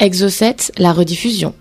Exocet, la rediffusion.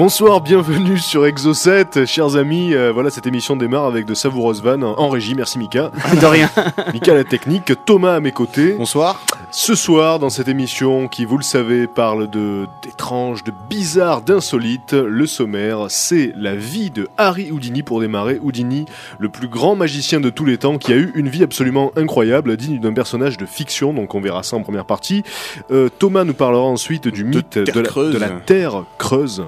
Bonsoir, bienvenue sur Exo7, chers amis. Euh, voilà, cette émission démarre avec de savoureuses vannes en régie. Merci Mika. De rien. Mika la technique, Thomas à mes côtés. Bonsoir. Ce soir, dans cette émission qui, vous le savez, parle de d'étranges, de bizarres, d'insolites, le sommaire, c'est la vie de Harry Houdini pour démarrer. Houdini, le plus grand magicien de tous les temps, qui a eu une vie absolument incroyable, digne d'un personnage de fiction. Donc on verra ça en première partie. Euh, Thomas nous parlera ensuite du mythe la, de la Terre creuse.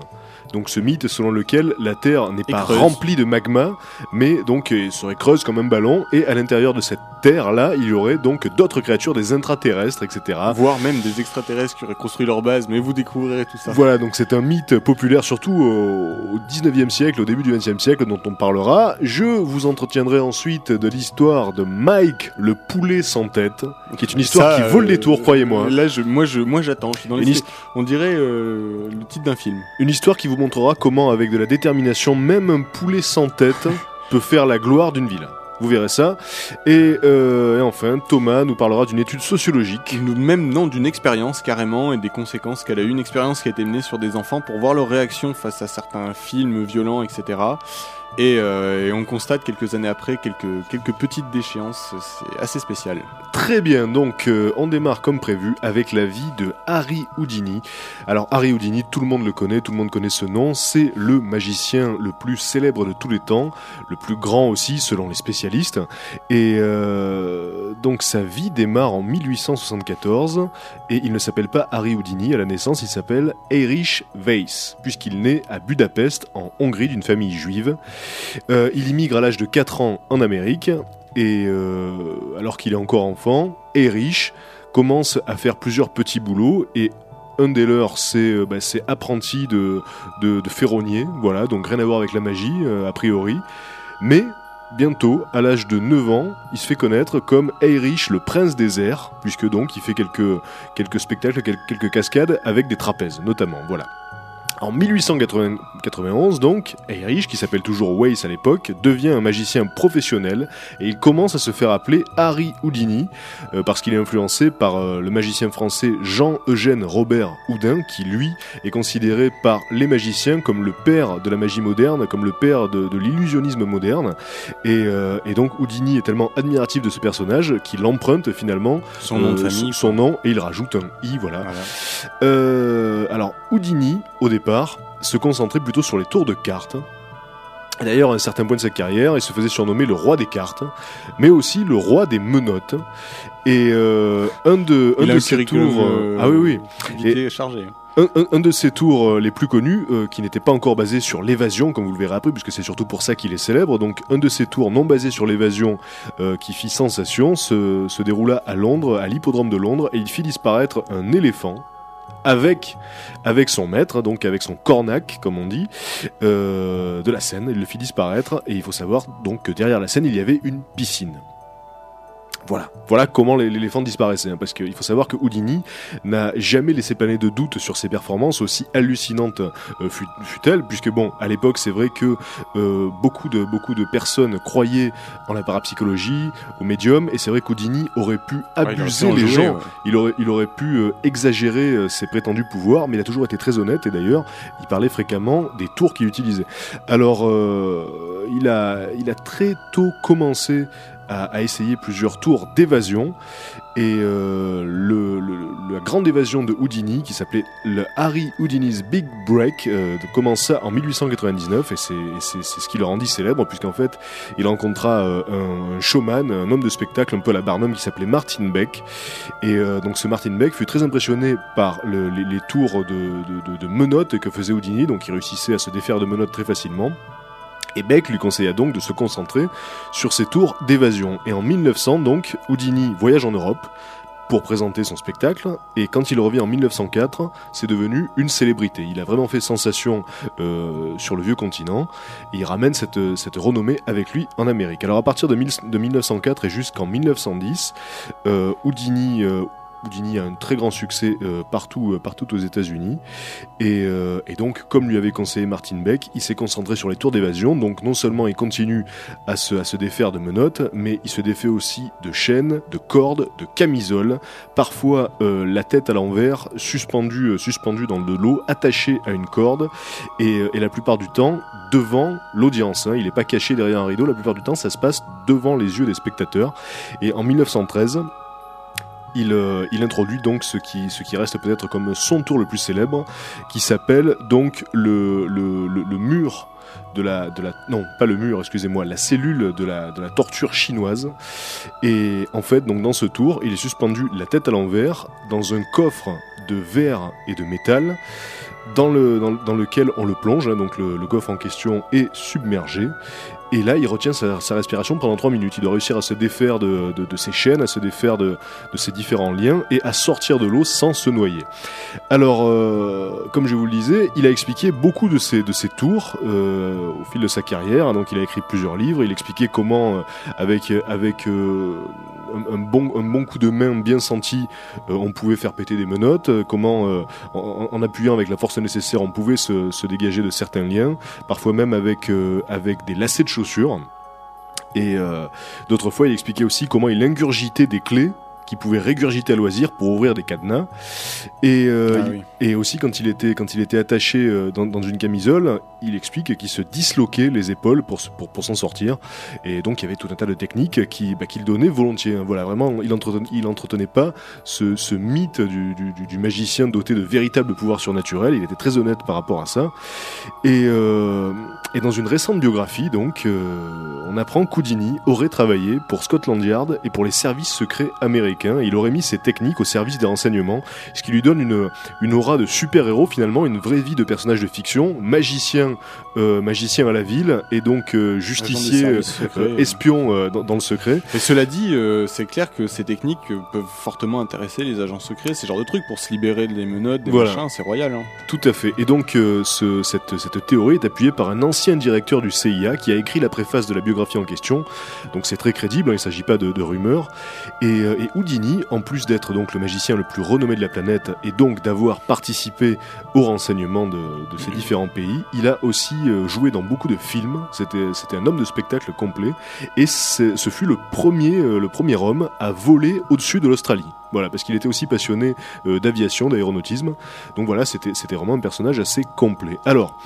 Donc ce mythe selon lequel la Terre n'est pas creuse. remplie de magma, mais donc euh, serait creuse comme un ballon, et à l'intérieur de cette Terre-là, il y aurait donc d'autres créatures, des intraterrestres, etc. Voire même des extraterrestres qui auraient construit leur base, mais vous découvrirez tout ça. Voilà, donc c'est un mythe populaire surtout au, au 19e siècle, au début du 20e siècle, dont on parlera. Je vous entretiendrai ensuite de l'histoire de Mike, le poulet sans tête, qui est une histoire Ça, qui vaut le euh, détour, croyez-moi. Là, je, moi, je, moi, j'attends. Je suis dans les. On dirait euh, le titre d'un film. Une histoire qui vous montrera comment, avec de la détermination, même un poulet sans tête peut faire la gloire d'une ville. Vous verrez ça. Et, euh, enfin, Thomas nous parlera d'une étude sociologique. Même non, d'une expérience carrément et des conséquences qu'elle a eu. Une expérience qui a été menée sur des enfants pour voir leur réaction face à certains films violents, etc. Et, euh, et on constate quelques années après quelques, quelques petites déchéances. C'est assez spécial. Très bien, donc euh, on démarre comme prévu avec la vie de Harry Houdini. Alors Harry Houdini, tout le monde le connaît, tout le monde connaît ce nom, c'est le magicien le plus célèbre de tous les temps, le plus grand aussi selon les spécialistes. Et euh, donc sa vie démarre en 1874 et il ne s'appelle pas Harry Houdini à la naissance, il s'appelle Erich Weiss, puisqu'il naît à Budapest en Hongrie d'une famille juive. Euh, il immigre à l'âge de 4 ans en Amérique et euh, alors qu'il est encore enfant, Erich commence à faire plusieurs petits boulots et un des leurs, c'est euh, bah, apprenti de, ferronnier, voilà, donc rien à voir avec la magie, a priori. Mais bientôt, à l'âge de 9 ans, il se fait connaître comme Erich le prince des airs, puisque donc il fait quelques, spectacles, quel- quelques cascades avec des trapèzes, notamment, voilà. En 1891, donc, Erich, qui s'appelle toujours Weiss à l'époque, devient un magicien professionnel et il commence à se faire appeler Harry Houdini euh, parce qu'il est influencé par euh, le magicien français Jean-Eugène Robert Houdin qui, lui, est considéré par les magiciens comme le père de la magie moderne, comme le père de, de l'illusionnisme moderne. Et, euh, et donc Houdini est tellement admiratif de ce personnage qu'il emprunte finalement Son nom de famille. son nom et il rajoute un i, voilà. Voilà. Alors, Houdini, au départ, se concentrait plutôt sur les tours de cartes. D'ailleurs, à un certain point de sa carrière, il se faisait surnommer le roi des cartes, mais aussi le roi des menottes. Et euh, un de, un ses tours, euh, ah oui oui, activité chargée. un, un- un de ses tours euh, les plus connus, euh, qui n'était pas encore basé sur l'évasion, comme vous le verrez après, puisque c'est surtout pour ça qu'il est célèbre. Donc, un de ses tours non basé sur l'évasion, euh, qui fit sensation, se, se déroula à Londres, à l'hippodrome de Londres, et il fit disparaître un éléphant avec son maître, donc avec son cornac, comme on dit, euh, de la scène. Il le fit disparaître, et il faut savoir donc que derrière la scène, il y avait une piscine. Voilà, voilà comment l'é- l'éléphant disparaissait, hein, parce qu'il faut savoir que Houdini n'a jamais laissé planer de doute sur ses performances, aussi hallucinantes euh, fut- fut-elles, puisque bon, à l'époque, c'est vrai que euh, beaucoup de beaucoup de personnes croyaient en la parapsychologie, au médium, et c'est vrai qu'Houdini aurait pu Ouais, il aurait abuser pu les jouer, gens, ouais. il aurait, il aurait pu euh, exagérer euh, ses prétendus pouvoirs, mais il a toujours été très honnête, et d'ailleurs, il parlait fréquemment des tours qu'il utilisait. Alors, euh, il, a, il a très tôt commencé à essayer plusieurs tours d'évasion, et euh, la grande évasion de Houdini, qui s'appelait le Harry Houdini's Big Break, euh, commença en 1899, et c'est ce qui le rendit célèbre, puisqu'en fait, il rencontra euh, un, showman, un homme de spectacle un peu la Barnum, qui s'appelait Martin Beck, et donc ce Martin Beck fut très impressionné par le- les, tours de- de menottes que faisait Houdini, donc il réussissait à se défaire de menottes très facilement. Et Beck lui conseilla donc de se concentrer sur ses tours d'évasion. Et en 1900, donc, Houdini voyage en Europe pour présenter son spectacle. Et quand il revient en 1904, c'est devenu une célébrité. Il a vraiment fait sensation euh, sur le vieux continent. Il ramène cette, renommée avec lui en Amérique. Alors à partir de 1904 et jusqu'en 1910, euh, Houdini... euh, Houdini a un très grand succès euh, partout, euh, partout aux États-Unis. Et, euh, et donc, comme lui avait conseillé Martin Beck, il s'est concentré sur les tours d'évasion. Donc, non seulement il continue à se, à se défaire de menottes, mais il se défait aussi de chaînes, de cordes, de camisoles, parfois la tête à l'envers, suspendue, suspendue dans de l'eau, attachée à une corde, et, et la plupart du temps devant l'audience. hein. Il n'est pas caché derrière un rideau, la plupart du temps ça se passe devant les yeux des spectateurs. Et en 1913, il, euh, il introduit donc ce qui, reste peut-être comme son tour le plus célèbre, qui s'appelle donc le, mur de la, cellule de la, torture chinoise. Et en fait, donc dans ce tour, il est suspendu la tête à l'envers dans un coffre de verre et de métal dans, le, dans, dans lequel on le plonge, hein, donc le coffre en question est submergé. Et là, il retient sa, respiration pendant 3 minutes. Il doit réussir à se défaire de, ses chaînes, à se défaire de, ses différents liens et à sortir de l'eau sans se noyer. Alors, euh, comme je vous le disais, il a expliqué beaucoup de ses, tours euh, au fil de sa carrière. Donc, il a écrit plusieurs livres. Il expliquait comment, euh, avec, un, un bon, un bon coup de main bien senti, euh, on pouvait faire péter des menottes. euh, comment, euh, en, en appuyant avec la force nécessaire, on pouvait se, se dégager de certains liens. Parfois même avec, euh, avec des lacets de chaussures. Et d'autres fois, il expliquait aussi comment il ingurgitait des clés qu'il pouvait régurgiter à loisir pour ouvrir des cadenas. Et, euh, Ah oui. et aussi quand il était, quand il était attaché dans, dans une camisole, il explique qu'il se disloquait les épaules pour, se- pour, pour s'en sortir. Et donc il y avait tout un tas de techniques bah, qu'il donnait volontiers. hein. Voilà, vraiment, il entretenait, il entretenait pas ce, mythe du, magicien doté de véritables pouvoirs surnaturels. Il était très honnête par rapport à ça. Et, euh, dans une récente biographie, donc, euh, on apprend qu'Houdini aurait travaillé pour Scotland Yard et pour les services secrets américains. Il aurait mis ses techniques au service des renseignements, ce qui lui donne une aura de super-héros finalement, une vraie vie de personnage de fiction, magicien, euh, magicien à la ville et donc euh, justicier, euh, espion dans, dans le secret. Et cela dit, c'est clair que ces techniques peuvent fortement intéresser les agents secrets, ces genres de trucs pour se libérer des menottes, des Voilà. machins, c'est royal. Hein. Tout à fait. Et donc, ce- cette, cette théorie est appuyée par un ancien directeur du CIA qui a écrit la préface de la biographie en question. Donc, c'est très crédible, hein, il ne s'agit pas de, de rumeurs. Et, et Houdini, en plus d'être donc le magicien le plus renommé de la planète et donc d'avoir participé au renseignement de, de ces différents pays, il a aussi euh, joué dans beaucoup de films. C'était un homme de spectacle complet. Et ce fut le premier, euh, le premier homme à voler au-dessus de l'Australie. Voilà, parce qu'il était aussi passionné euh, d'aviation, d'aéronautisme. Donc voilà, c'était vraiment un personnage assez complet. Alors,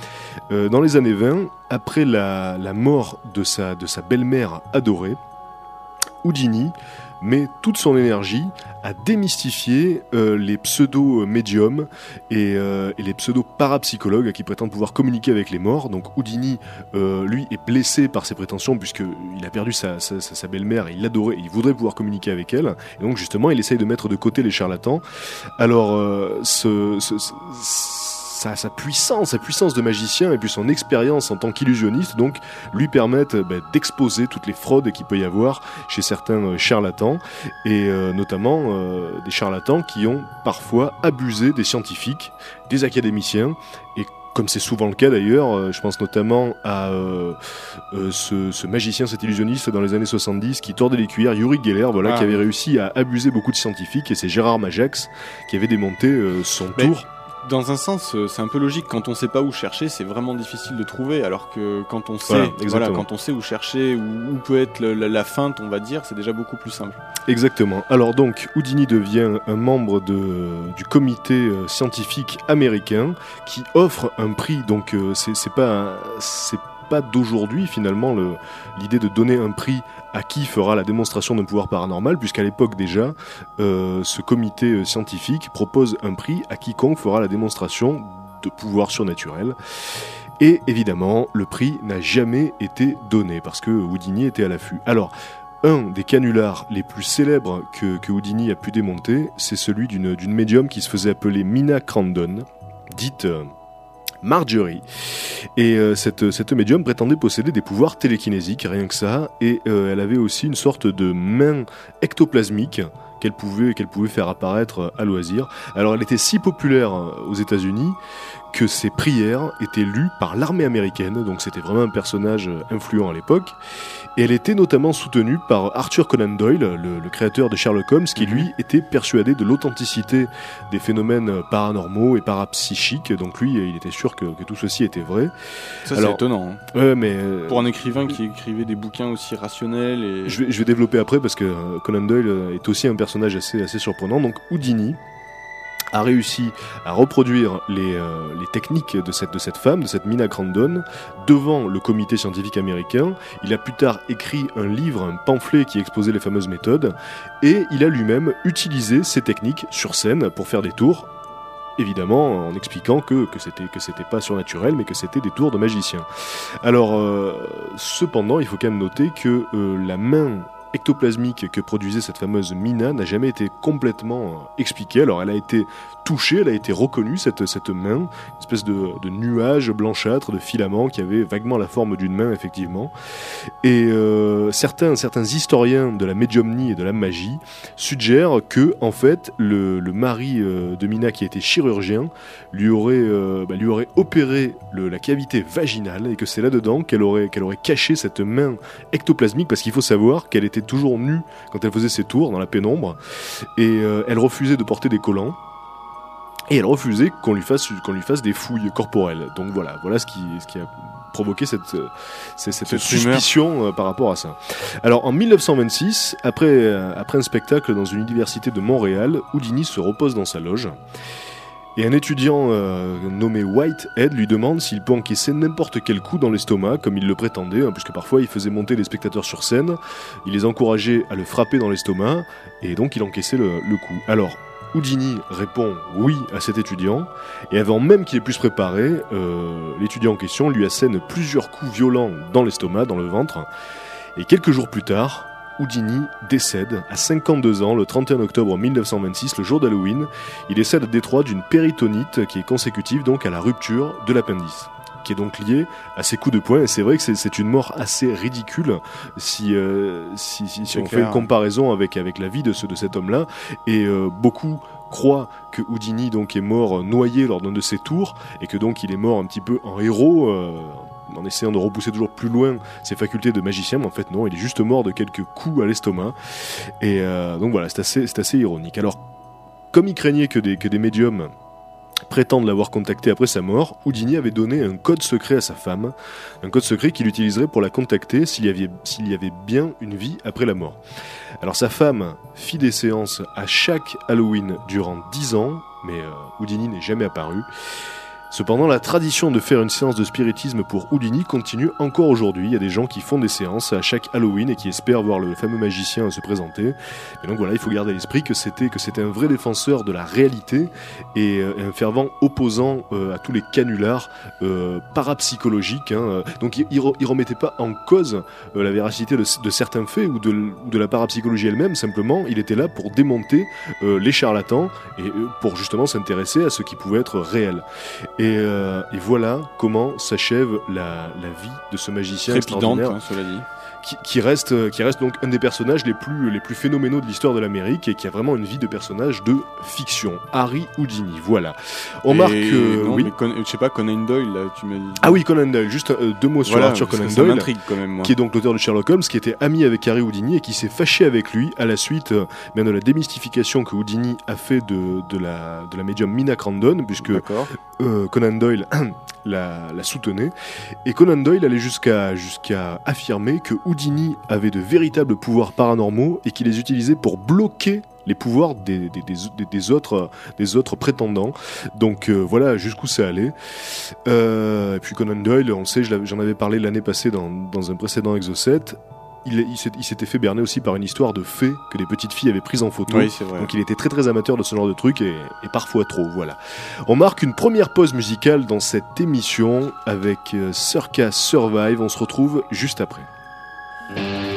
dans les années 20, après la, la mort de sa, de sa belle-mère adorée, Houdini met toute son énergie démystifier euh, les pseudo-médiums et, euh, les pseudo-parapsychologues qui prétendent pouvoir communiquer avec les morts. Donc Houdini, euh, lui, est blessé par ses prétentions puisqu'il a perdu sa, belle-mère il l'adorait, il voudrait pouvoir communiquer avec elle. Et donc justement, il essaye de mettre de côté les charlatans. Alors, ce- sa, sa puissance, sa puissance de magicien et puis son expérience en tant qu'illusionniste, donc, lui permettent euh, bah, d'exposer toutes les fraudes qu'il peut y avoir chez certains euh, charlatans, et euh, notamment euh, des charlatans qui ont parfois abusé des scientifiques, des académiciens, et comme c'est souvent le cas d'ailleurs, euh, je pense notamment à euh, euh, ce, ce magicien, cet illusionniste dans les années 70 qui tordait les cuillères, Yuri Geller, voilà, Ah, qui avait réussi à abuser beaucoup de scientifiques, et c'est Gérard Majax qui avait démonté euh, son Mais- tour. Dans un sens, euh, c'est un peu logique. Quand on sait pas où chercher, c'est vraiment difficile de trouver. Alors que quand on sait, Voilà, quand on sait où chercher, où, où peut être le- la, la feinte, on va dire, c'est déjà beaucoup plus simple. Exactement. Alors donc, Houdini devient un membre de, du comité euh, scientifique américain qui offre un prix. Donc, euh, c'est pas c'est pas d'aujourd'hui finalement le- l'idée de donner un prix à qui fera la démonstration d'un pouvoir paranormal, puisqu'à l'époque déjà, euh, ce comité euh, scientifique propose un prix à quiconque fera la démonstration de pouvoir surnaturel. Et évidemment, le prix n'a jamais été donné parce que Houdini était à l'affût. Alors, un des canulars les plus célèbres que, Houdini a pu démonter, c'est celui d'une d'une médium qui se faisait appeler Mina Crandon, dite euh, Marjorie. Et euh, cette, cette médium prétendait posséder des pouvoirs télékinésiques, rien que ça, et euh, elle avait aussi une sorte de main ectoplasmique qu'elle pouvait, qu'elle pouvait faire apparaître à loisir. Alors elle était si populaire euh, aux États-Unis que ses prières étaient lues par l'armée américaine, donc c'était vraiment un personnage euh, influent à l'époque. Et elle était notamment soutenue par Arthur Conan Doyle, le, le créateur de Sherlock Holmes, qui lui était persuadé de l'authenticité des phénomènes euh, paranormaux et parapsychiques. Donc lui, il était sûr que, que tout ceci était vrai. Ça, Alors- c'est étonnant. hein. Ouais, mais euh, Pour un écrivain qui écrivait des bouquins aussi rationnels et. je vais, je vais développer après parce que euh, Conan Doyle euh, est aussi un personnage assez, assez surprenant. Donc Houdini a réussi à reproduire les, euh, techniques de cette, femme, de cette Mina Crandon, devant le comité scientifique américain. Il a plus tard écrit un livre, un pamphlet qui exposait les fameuses méthodes, et il a lui-même utilisé ces techniques sur scène pour faire des tours. Évidemment, en expliquant que, que c'était que c'était pas surnaturel, mais que c'était des tours de magicien. Alors, euh, cependant, il faut quand même noter que euh, la main ectoplasmique que produisait cette fameuse Mina n'a jamais été complètement euh, expliquée. Alors elle a été touchée, elle a été reconnue, cette, cette main, une espèce de, nuage blanchâtre, de filament qui avait vaguement la forme d'une main, effectivement. Et euh, certains, certains historiens de la médiumnie et de la magie suggèrent que, en fait, le, le mari euh, de Mina, qui était chirurgien, lui aurait, bah, lui aurait opéré la cavité vaginale et que c'est là-dedans qu'elle aurait, qu'elle aurait caché cette main ectoplasmique parce qu'il faut savoir qu'elle était toujours nue quand elle faisait ses tours dans la pénombre et euh, elle refusait de porter des collants. Et elle refusait qu'on lui fasse qu'on lui fasse des fouilles corporelles. Donc voilà, voilà ce qui ce qui a provoqué cette cette, cette Cette rumeur. suspicion euh, par rapport à ça. Alors en 1926, après euh, après un spectacle dans une université de Montréal, Houdini se repose dans sa loge. Et un étudiant euh, nommé Whitehead lui demande s'il peut encaisser n'importe quel coup dans l'estomac, comme il le prétendait, hein, puisque parfois il faisait monter les spectateurs sur scène, il les encourageait à le frapper dans l'estomac, et donc il encaissait le, coup. Alors, Houdini répond oui à cet étudiant, et avant même qu'il ait pu se préparer, euh, l'étudiant en question lui assène plusieurs coups violents dans l'estomac, dans le ventre, et quelques jours plus tard, Houdini décède à 52 ans le 31 octobre 1926, le jour d'Halloween, il décède à Détroit d'une péritonite qui est consécutive donc à la rupture de l'appendice qui est donc liée à ces coups de poing. Et c'est vrai que c'est- une mort assez ridicule si, euh, si, si, si C'est on fait une comparaison avec, avec la vie de, ce, de cet homme-là. Et euh, beaucoup croient que Houdini donc est mort noyé lors d'un de ses tours et que donc il est mort un petit peu en héros euh, en essayant de repousser toujours plus loin ses facultés de magicien mais en fait non il est juste mort de quelques coups à l'estomac et euh, donc voilà c'est assez, c'est assez ironique alors comme il craignait que des, que des médiums prétendent l'avoir contacté après sa mort, Houdini avait donné un code secret à sa femme, un code secret qu'il utiliserait pour la contacter s'il y, avait, s'il y avait bien une vie après la mort. Alors sa femme fit des séances à chaque Halloween durant 10 ans, mais euh, Houdini n'est jamais apparu. Cependant, la tradition de faire une séance de spiritisme pour Houdini continue encore aujourd'hui. Il y a des gens qui font des séances à chaque Halloween et qui espèrent voir le fameux magicien se présenter. Et donc voilà, il faut garder à l'esprit que c'était que c'était un vrai défenseur de la réalité et euh, un fervent opposant euh, à tous les canulars euh, parapsychologiques. hein. Donc il, il remettait pas en cause la véracité de, certains faits ou de, la parapsychologie elle-même. Simplement, il était là pour démonter les charlatans et pour justement s'intéresser à ce qui pouvait être réel. Et, euh, et voilà comment s'achève la, la vie de ce magicien Trépidante, extraordinaire hein, cela dit. Qui, qui reste, euh, qui reste donc un des personnages les plus, les plus phénoménaux de l'histoire de l'Amérique et qui a vraiment une vie de personnage de fiction. Harry Houdini, voilà. On Et marque, euh, non, oui. mais Con- je sais pas, Conan Doyle, là, tu m'as dit. Ah oui, Conan Doyle. Juste euh, deux mots sur Arthur Conan Doyle m'intrigue quand même, moi. qui est donc l'auteur de Sherlock Holmes, qui était ami avec Harry Houdini et qui s'est fâché avec lui à la suite euh, bien de la démystification que Houdini a fait de, de, la, de la médium Mina Crandon, puisque Conan Doyle la, la soutenait. Et Conan Doyle allait jusqu'à jusqu'à affirmer que Houdini avait de véritables pouvoirs paranormaux et qu'il les utilisait pour bloquer les pouvoirs des, des, des, des- des autres, des autres prétendants. Donc euh, voilà jusqu'où ça allait. Euh, et puis Conan Doyle, on le sait, j'en avais parlé l'année passée dans, dans un précédent Exocet. Il, il s'était fait berner aussi par une histoire de fées que des petites filles avaient prises en photo. Oui, c'est. Donc il était très très amateur de ce genre de trucs et, et parfois trop, voilà. On marque une première pause musicale dans cette émission avec euh, Circus Survive, on se retrouve juste après. Exocet.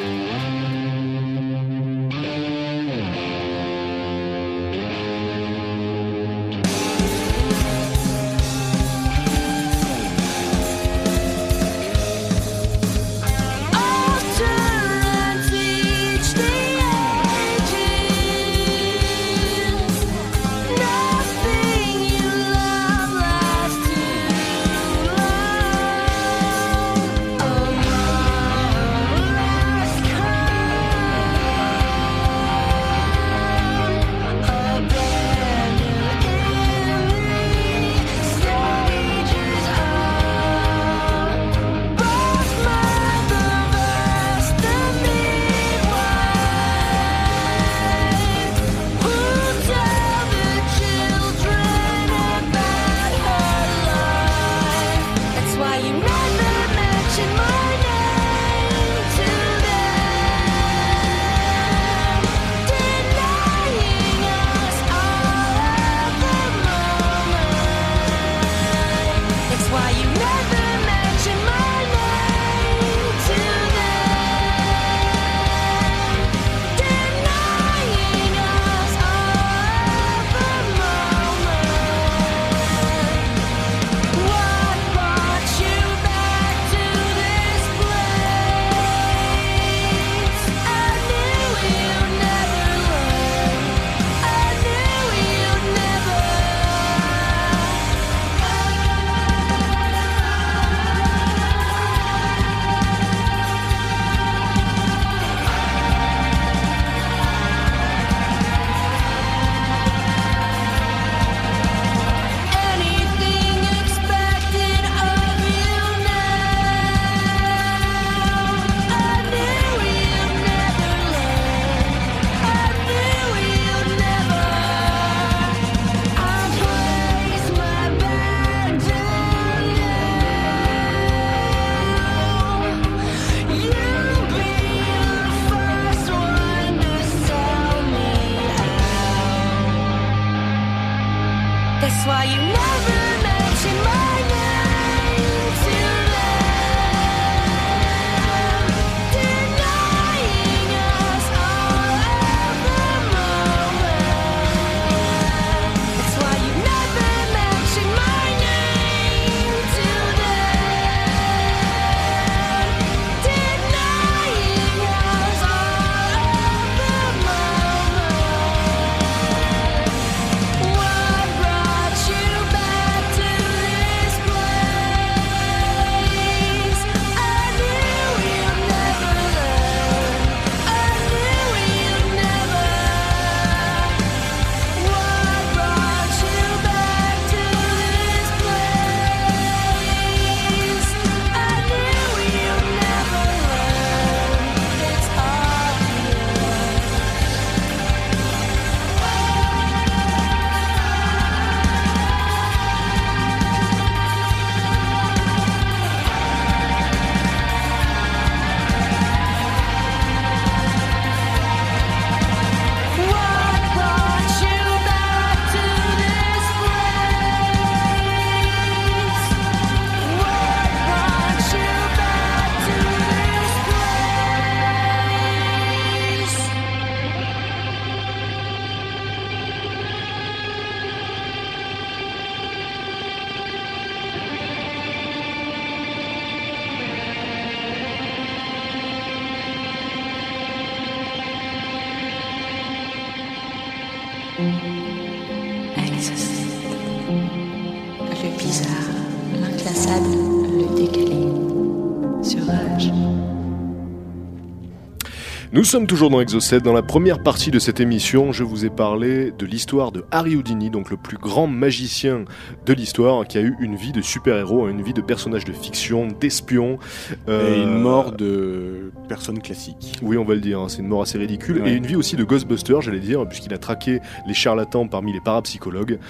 Sommes toujours dans Exocet. Dans la première partie de cette émission, je vous ai parlé de l'histoire de Harry Houdini, donc le plus grand magicien de l'histoire, qui a eu une vie de super-héros, une vie de personnage de fiction, d'espion. euh, Et une mort de personne classique. Oui, on va le dire, hein, c'est une mort assez ridicule. Ouais. Et une vie aussi de Ghostbuster, j'allais dire, puisqu'il a traqué les charlatans parmi les parapsychologues.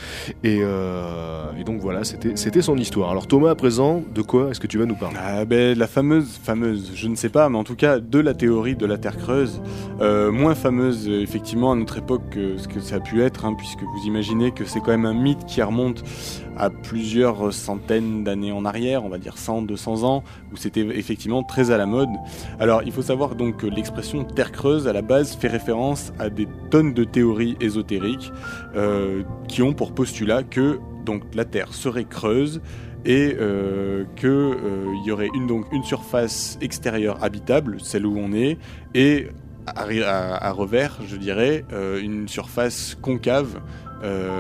Et, euh, et donc voilà, c'était c'était son histoire. Alors Thomas, à présent, de quoi est-ce que tu vas nous parler? Ah ben la fameuse, fameuse, je ne sais pas, mais en tout cas de la théorie de la Terre creuse, Euh, moins fameuse euh, effectivement à notre époque que ce que ça a pu être, hein, puisque vous imaginez que c'est quand même un mythe qui remonte à plusieurs centaines d'années en arrière, on va dire 100, 200 ans, où c'était effectivement très à la mode. Alors il faut savoir donc que l'expression Terre creuse à la base fait référence à des tonnes de théories ésotériques euh, qui ont pour postulat que donc la Terre serait creuse et euh, que euh, y aurait une donc une surface extérieure habitable, celle où on est, et à, revers, je dirais, euh, une surface concave.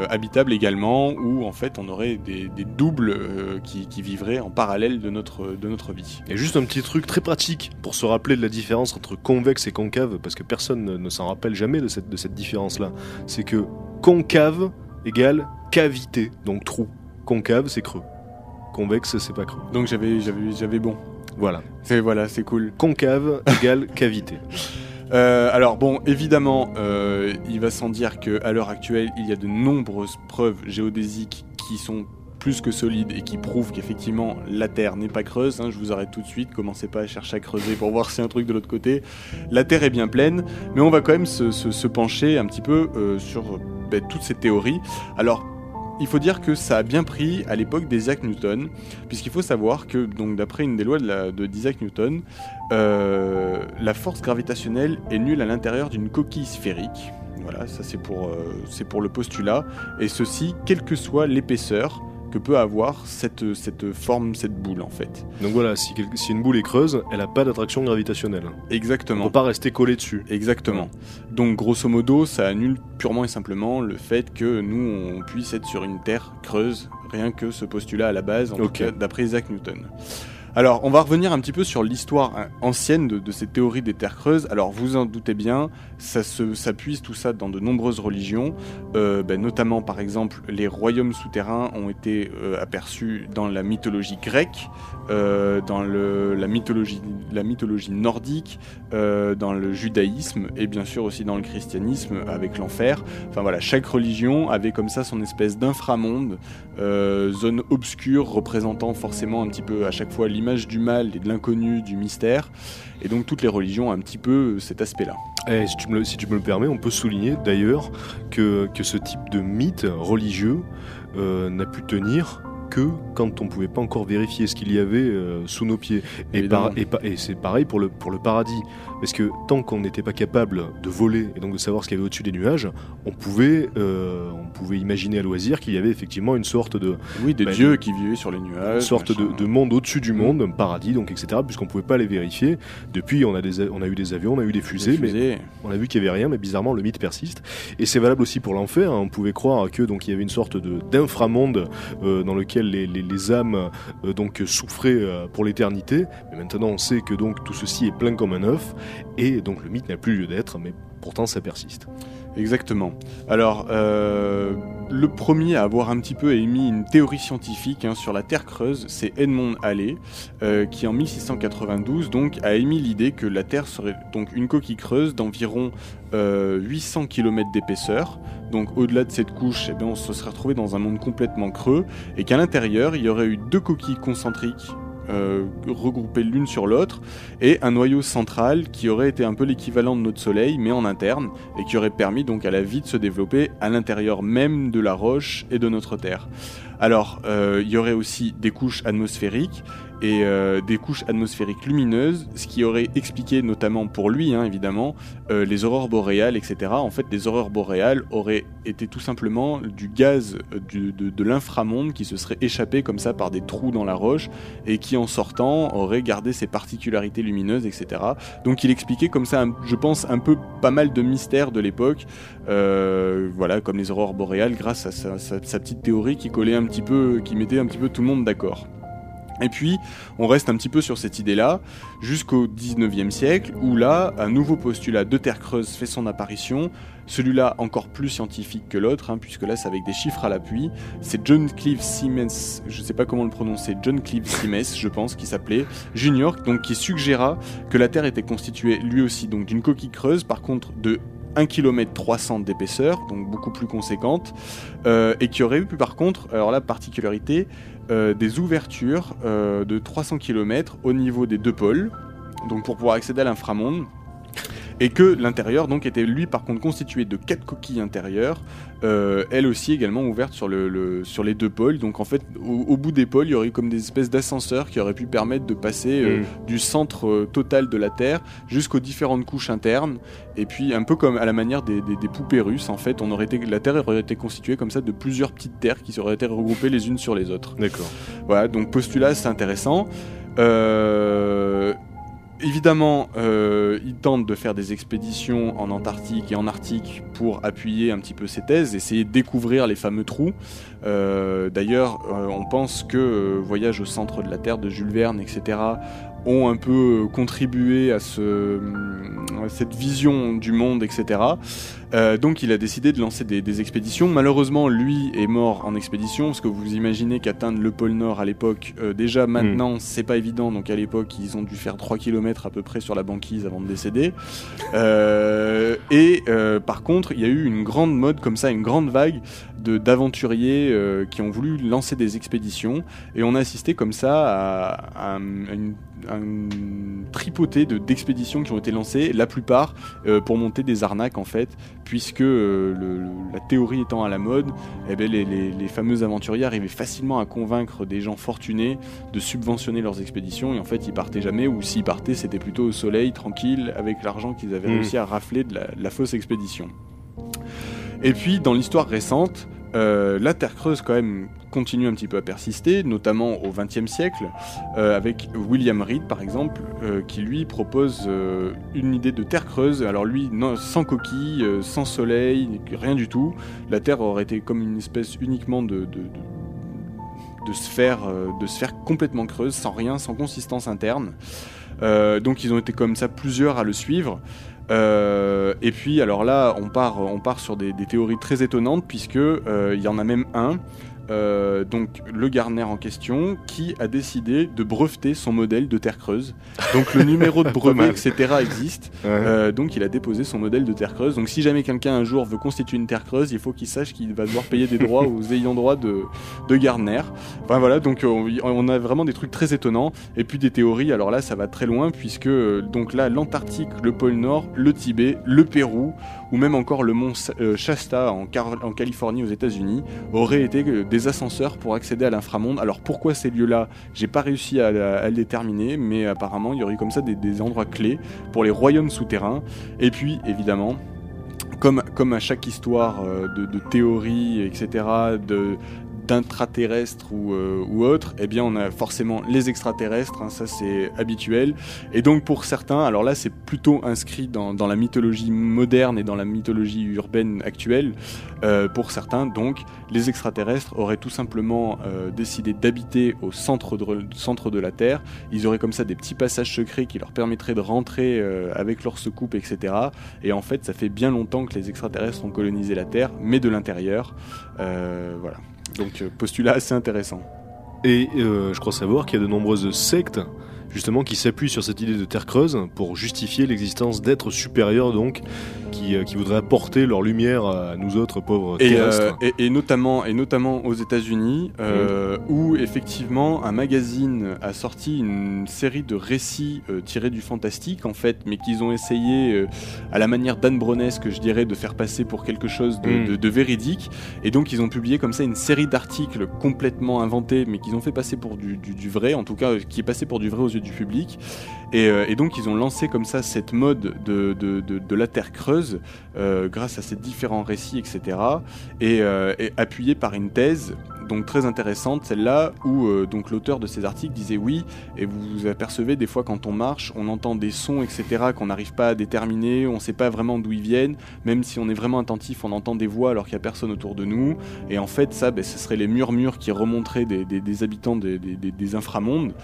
habitable également où en fait on aurait des, doubles qui, vivraient en parallèle de notre, de notre vie. Et juste un petit truc très pratique pour se rappeler de la différence entre convexe et concave, parce que personne ne, s'en rappelle jamais de cette, de cette différence-là. C'est que concave égale cavité, donc trou. Concave, c'est creux. Convexe, c'est pas creux. Donc j'avais j'avais j'avais bon. Voilà. C'est voilà, c'est cool. Concave égale cavité. Euh, alors bon, évidemment, euh, il va sans dire que à l'heure actuelle, il y a de nombreuses preuves géodésiques qui sont plus que solides et qui prouvent qu'effectivement la Terre n'est pas creuse. hein. je vous arrête tout de suite, commencez pas à chercher à creuser pour voir si un truc de l'autre côté. La Terre est bien pleine, mais on va quand même se, se- se pencher un petit peu euh, sur ben, toutes ces théories. Alors, il faut dire que ça a bien pris à l'époque d'Isaac Newton, puisqu'il faut savoir que, d'après une des lois la- de- d'Isaac Newton, euh, la force gravitationnelle est nulle à l'intérieur d'une coquille sphérique. Voilà, ça c'est pour, euh, c'est pour le postulat. Et ceci, quelle que soit l'épaisseur que peut avoir cette, cette forme, cette boule en fait. Donc voilà, si, une boule est creuse, elle a pas d'attraction gravitationnelle. On Exactement. peut pas rester collé dessus. Exactement. Donc grosso modo, ça annule purement et simplement le fait que nous, on puisse être sur une Terre creuse, rien que ce postulat à la base, en Ok. tout cas d'après Isaac Newton. Alors, on va revenir un petit peu sur l'histoire ancienne de, de cette théorie des terres creuses. Alors, vous en doutez bien, ça puise tout ça dans de nombreuses religions, euh, ben, notamment par exemple les royaumes souterrains ont été euh, aperçus dans la mythologie grecque, euh, dans la, mythologie, la mythologie nordique, dans le judaïsme et bien sûr aussi dans le christianisme avec l'enfer. Enfin voilà, chaque religion avait comme ça son espèce d'inframonde, zone obscure représentant forcément un petit peu à chaque fois l'image du mal et de l'inconnu, du mystère. Et donc toutes les religions ont un petit peu cet aspect-là. Et si, tu me le, si tu me le permets, on peut souligner d'ailleurs que, que ce type de mythe religieux euh, n'a pu tenir que quand on pouvait pas encore vérifier ce qu'il y avait euh, sous nos pieds. Et, par- et c'est pareil pour le, pour le paradis. Parce que tant qu'on n'était pas capable de voler et donc de savoir ce qu'il y avait au-dessus des nuages, on pouvait, euh, on pouvait imaginer à loisir qu'il y avait effectivement une sorte de, Oui, des Bah, dieux qui vivaient sur les nuages. une sorte de, monde au-dessus du Mm. monde, un paradis, donc etc. Puisqu'on pouvait pas les vérifier. Depuis, on a, des, on a eu des avions, on a eu des fusées, mais Fusées. on a vu qu'il y avait rien, mais bizarrement le mythe persiste. Et c'est valable aussi pour l'enfer. hein. On pouvait croire que donc il y avait une sorte de d'inframonde euh, dans lequel les, les, les âmes euh, donc souffraient pour l'éternité. Mais maintenant on sait que donc tout ceci est plein comme un œuf et donc le mythe n'a plus lieu d'être, mais pourtant ça persiste. Exactement. Alors, euh, le premier à avoir un petit peu émis une théorie scientifique hein, sur la Terre creuse, c'est Edmond Halley, euh, qui en 1692 donc a émis l'idée que la Terre serait donc une coquille creuse d'environ euh, 800 km d'épaisseur. Donc, au-delà de cette couche, eh bien, on se serait retrouvé dans un monde complètement creux, et qu'à l'intérieur, il y aurait eu deux coquilles concentriques. Euh, regroupées l'une sur l'autre et un noyau central qui aurait été un peu l'équivalent de notre Soleil mais en interne et qui aurait permis donc à la vie de se développer à l'intérieur même de la roche et de notre Terre. Alors, euh, il y aurait aussi des couches atmosphériques et euh, des couches atmosphériques lumineuses, ce qui aurait expliqué notamment pour lui, hein, évidemment, euh, les aurores boréales, etc. En fait, les aurores boréales auraient été tout simplement du gaz euh, de, de l'inframonde qui se serait échappé comme ça par des trous dans la roche et qui, en sortant, aurait gardé ses particularités lumineuses, etc. Donc, il expliquait comme ça, je pense, un peu pas mal de mystères de l'époque, voilà, comme les aurores boréales, grâce à sa, sa- sa petite théorie qui collait un petit peu, qui mettait un petit peu tout le monde d'accord. Et puis, on reste un petit peu sur cette idée-là jusqu'au 19e siècle, où là, un nouveau postulat de Terre creuse fait son apparition, celui-là encore plus scientifique que l'autre, hein, puisque là, c'est avec des chiffres à l'appui. C'est John Cleve Siemens, je sais pas comment le prononcer, John Cleve Siemens, je pense, qui s'appelait, Junior, donc qui suggéra que la Terre était constituée lui aussi donc d'une coquille creuse, par contre de 1 km 300 d'épaisseur, donc beaucoup plus conséquente, euh, et qui aurait eu par contre, alors là particularité, euh, des ouvertures euh, de 300 km au niveau des deux pôles, donc pour pouvoir accéder à l'inframonde. Et que l'intérieur donc était lui par contre constitué de quatre coquilles intérieures, euh, elles aussi également ouvertes sur, le, le- sur les deux pôles. Donc en fait au, au bout des pôles il y aurait comme des espèces d'ascenseurs qui auraient pu permettre de passer euh, Mm. du centre euh, total de la Terre jusqu'aux différentes couches internes. Et puis un peu comme à la manière des, des- des poupées russes en fait, on aurait été, la Terre aurait été constituée comme ça de plusieurs petites terres qui auraient été regroupées les unes sur les autres. D'accord. Voilà, donc postulat, c'est intéressant. Euh, évidemment, euh, il tente de faire des expéditions en Antarctique et en Arctique pour appuyer un petit peu ses thèses, essayer de découvrir les fameux trous. Euh, D'ailleurs, euh, on pense que euh, Voyage au centre de la Terre de Jules Verne, etc., ont un peu contribué à, ce, à cette vision du monde, etc. Euh, donc il a décidé de lancer des, des expéditions. Malheureusement, lui est mort en expédition, parce que vous imaginez qu'atteindre le pôle Nord à l'époque, euh, déjà maintenant, c'est pas évident. Donc à l'époque, ils ont dû faire 3 km à peu près sur la banquise avant de décéder. Euh, et par contre, il y a eu une grande mode comme ça, une grande vague de d'aventuriers qui ont voulu lancer des expéditions. Et on a assisté comme ça à, à un- à une, à une tripotée de- d'expéditions qui ont été lancées, la plupart euh, pour monter des arnaques en fait, puisque euh, le- le- la théorie étant à la mode, eh ben, les, les- les fameux aventuriers arrivaient facilement à convaincre des gens fortunés de subventionner leurs expéditions, et en fait ils partaient jamais, ou s'ils partaient c'était plutôt au soleil, tranquille, avec l'argent qu'ils avaient Mhm. réussi à rafler de la, de la fausse expédition. Et puis dans l'histoire récente, euh, la Terre creuse quand même continue un petit peu à persister, notamment au XXe siècle, euh, avec William Reed par exemple, euh, qui lui propose une idée de Terre creuse. Alors lui, sans coquille, sans soleil, rien du tout. La Terre aurait été comme une espèce uniquement de, de sphère, euh, de sphère complètement creuse, sans rien, sans consistance interne. Euh, donc ils ont été comme ça plusieurs à le suivre. Euh, et puis alors là, on part, on part sur des, théories très étonnantes puisque il y en a même un. Euh, donc le Garner en question qui a décidé de breveter son modèle de terre creuse. Donc le numéro de brevet, etc. existe. Ouais. Euh, donc il a déposé son modèle de terre creuse. Donc si jamais quelqu'un un jour veut constituer une terre creuse, il faut qu'il sache qu'il va devoir payer des droits aux ayants droit de, de Gardner. Enfin voilà, donc euh, on a vraiment des trucs très étonnants. Et puis des théories, alors là ça va très loin puisque euh, donc là l'Antarctique, le pôle Nord, le Tibet, le Pérou ou même encore le mont euh, Shasta en, Californie aux États-Unis auraient été euh, des ascenseurs pour accéder à l'inframonde. Alors pourquoi ces lieux-là? J'ai pas réussi à, le déterminer, mais apparemment il y aurait comme ça des, endroits clés pour les royaumes souterrains. Et puis évidemment, comme, comme à chaque histoire euh, de, de théorie, etc., d'intraterrestres ou, euh, ou autres, eh bien on a forcément les extraterrestres, hein, ça c'est habituel. Et donc pour certains, alors là c'est plutôt inscrit dans, la mythologie moderne et dans la mythologie urbaine actuelle, euh, pour certains donc les extraterrestres auraient tout simplement euh, décidé d'habiter au centre de, la Terre, ils auraient comme ça des petits passages secrets qui leur permettraient de rentrer euh, avec leur secoupe, etc. Et en fait ça fait bien longtemps que les extraterrestres ont colonisé la Terre, mais de l'intérieur. Euh, voilà. Donc euh, postulat assez intéressant. Et euh, je crois savoir qu'il y a de nombreuses sectes justement qui s'appuie sur cette idée de terre creuse pour justifier l'existence d'êtres supérieurs donc qui, euh, qui voudraient apporter leur lumière à nous autres pauvres Et, terrestres. euh, et, et notamment, et notamment aux États-Unis, euh, où effectivement un magazine a sorti une série de récits euh, tirés du fantastique, en fait, mais qu'ils ont essayé, à la manière d'Anne Bronesque, je dirais, de faire passer pour quelque chose de, Mm. de- de véridique. Et donc, ils ont publié comme ça une série d'articles complètement inventés, mais qu'ils ont fait passer pour du, du- du vrai, en tout cas, qui est passé pour du vrai aux du public. Et, euh, et donc, ils ont lancé comme ça cette mode de, la Terre creuse, euh, grâce à ces différents récits, etc et, euh, et appuyé par une thèse donc très intéressante, celle-là où euh, donc l'auteur de ces articles disait oui, et vous vous apercevez des fois quand on marche, on entend des sons, etc. qu'on n'arrive pas à déterminer, on ne sait pas vraiment d'où ils viennent, même si on est vraiment attentif, on entend des voix alors qu'il n'y a personne autour de nous, et en fait ça, ben, ce serait les murmures qui remonteraient des, habitants des, des- des- des inframondes,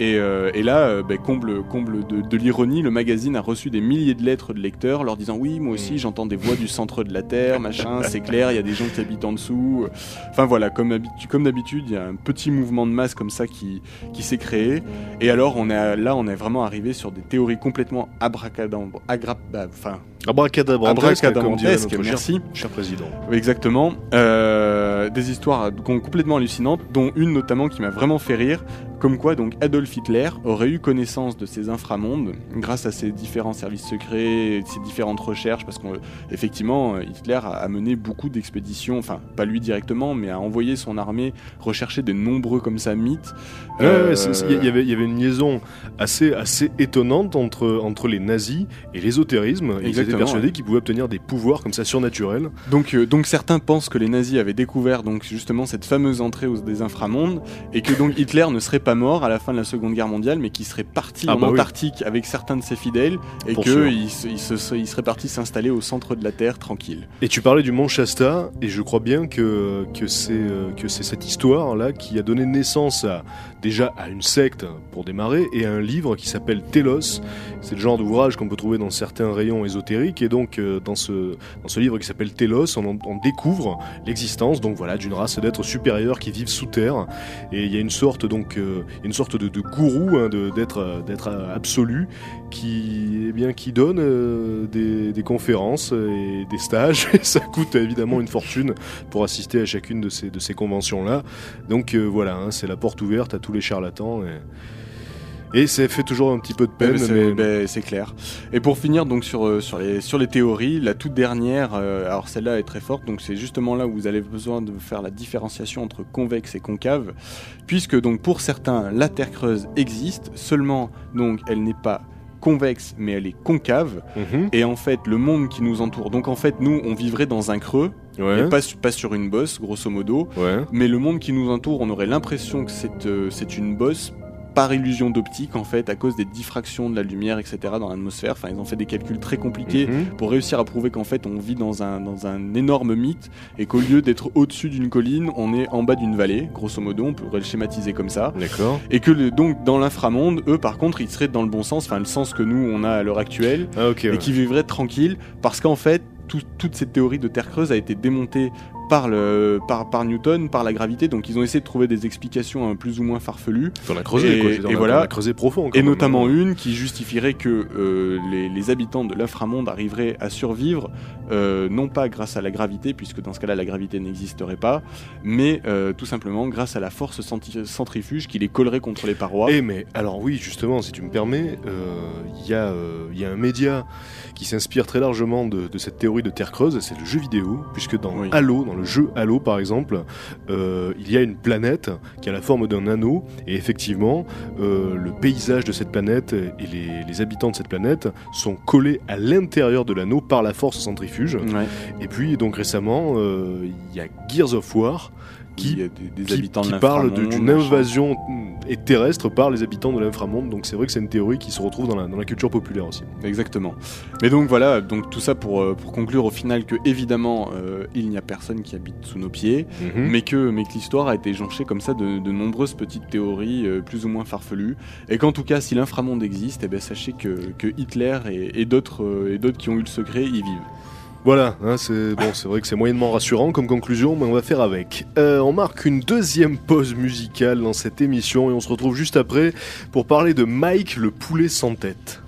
et, euh, et là, euh, ben, comble, comble de, l'ironie, le magazine a reçu des milliers de lettres de lecteurs leur disant oui, moi aussi j'entends des voix du centre de la Terre, machin, c'est clair, il y a des gens qui habitent en dessous. Enfin voilà, comme, comme d'habitude, il y a un petit mouvement de masse comme ça qui, s'est créé. Et alors on est, là, on est vraiment arrivé sur des théories complètement abracadabra, bah, enfin, Abracadabrantesque, comme dirait notre merci. cher président. Oui, Exactement. Euh, des histoires com- complètement hallucinantes, dont une notamment qui m'a vraiment fait rire, comme quoi donc Adolf Hitler aurait eu connaissance de ces inframondes grâce à ses différents services secrets, et ses différentes recherches, parce qu'effectivement Hitler a, a mené beaucoup d'expéditions, enfin pas lui directement, mais a envoyé son armée rechercher de nombreux comme ça mythes. Euh, il y avait, il y avait une liaison assez, assez étonnante entre, entre les nazis et l'ésotérisme. Ils étaient persuadés ouais. qu'ils pouvaient obtenir des pouvoirs comme ça surnaturels. Donc, euh, donc certains pensent que les nazis avaient découvert donc justement cette fameuse entrée aux, des inframondes et que donc Hitler ne serait pas mort à la fin de la Seconde Guerre mondiale, mais qu'il serait parti Ah en bah oui. Antarctique avec certains de ses fidèles et qu'il se, il se- il serait parti s'installer au centre de la Terre tranquille. Et tu parlais du mont Shasta, et je crois bien que, que c'est euh, que c'est cette histoire-là qui a donné naissance à, déjà à une secte pour démarrer, et à un livre qui s'appelle Télos. C'est le genre d'ouvrage qu'on peut trouver dans certains rayons ésotériques, et donc euh, dans, ce, dans ce livre qui s'appelle Télos, on, découvre l'existence donc voilà d'une race d'êtres supérieurs qui vivent sous terre, et il y a une sorte donc euh, une sorte de, gourou hein, d'être euh, d'être absolu qui eh bien qui donne euh, des, des conférences et des stages et ça coûte évidemment une fortune pour assister à chacune de ces de ces conventions là donc euh, voilà hein, c'est la porte ouverte à tous les charlatans et, et ça fait toujours un petit peu de Ouais, peine mais c'est mais ben, c'est clair. Et pour finir donc sur, euh, sur, les, sur les théories, la toute dernière, euh, alors celle-là est très forte, donc c'est justement là où vous avez besoin de faire la différenciation entre convexe et concave, puisque donc pour certains la Terre creuse existe, seulement donc elle n'est pas convexe mais elle est concave. Mhm. et en fait le monde qui nous entoure donc en fait nous on vivrait dans un creux ouais. pas, su- pas sur une bosse grosso modo. Ouais. Mais le monde qui nous entoure, on aurait l'impression que c'est euh, c'est une bosse par illusion d'optique en fait, à cause des diffractions de la lumière, etc. dans l'atmosphère. Enfin, ils ont fait des calculs très compliqués Mhm. pour réussir à prouver qu'en fait on vit dans un, dans un énorme mythe et qu'au lieu d'être au-dessus d'une colline, on est en bas d'une vallée, grosso modo, on pourrait le schématiser comme ça. d'accord Et que le- donc dans l'inframonde, eux par contre, ils seraient dans le bon sens, enfin le sens que nous on a à l'heure actuelle, ah ouais. et qui vivrait tranquille parce qu'en fait tout- toute cette théorie de terre creuse a été démontée par, le, par, par Newton, par la gravité, donc ils ont essayé de trouver des explications hein, plus ou moins farfelues, on a creusé Et- quoi, et voilà. on a creusé profond quand et même, notamment hein. une qui justifierait que euh, les, les habitants de l'inframonde arriveraient à survivre, euh, non pas grâce à la gravité, puisque dans ce cas-là la gravité n'existerait pas, mais euh, tout simplement grâce à la force centrifuge qui les collerait contre les parois. Eh mais alors oui justement si tu me permets il y, a, il y a un média qui s'inspire très largement de, de cette théorie de terre creuse c'est le jeu vidéo puisque dans Oui. Halo dans le jeu Halo par exemple euh, il y a une planète qui a la forme d'un anneau et effectivement euh, le paysage de cette planète et les, les habitants de cette planète sont collés à l'intérieur de l'anneau par la force centrifuge Ouais. et puis donc récemment euh, il y a Gears of War qui Il y a des, des qui, habitants qui de parle d'une invasion mm, terrestre par les habitants de l'inframonde. Donc c'est vrai que c'est une théorie qui se retrouve dans la, dans la culture populaire aussi. Exactement. Mais donc voilà, donc tout ça pour, euh, pour conclure au final que évidemment euh, il n'y a personne qui habite sous nos pieds, Mhm. mais que, mais que l'histoire a été jonchée comme ça de, de nombreuses petites théories euh, plus ou moins farfelues, et qu'en tout cas si l'inframonde existe, eh ben, sachez que, que Hitler et, et d'autres et d'autres qui ont eu le secret y vivent. Voilà, hein, c'est bon, c'est vrai que c'est moyennement rassurant comme conclusion, mais on va faire avec. Euh, on marque une deuxième pause musicale dans cette émission et on se retrouve juste après pour parler de Mike le poulet sans tête.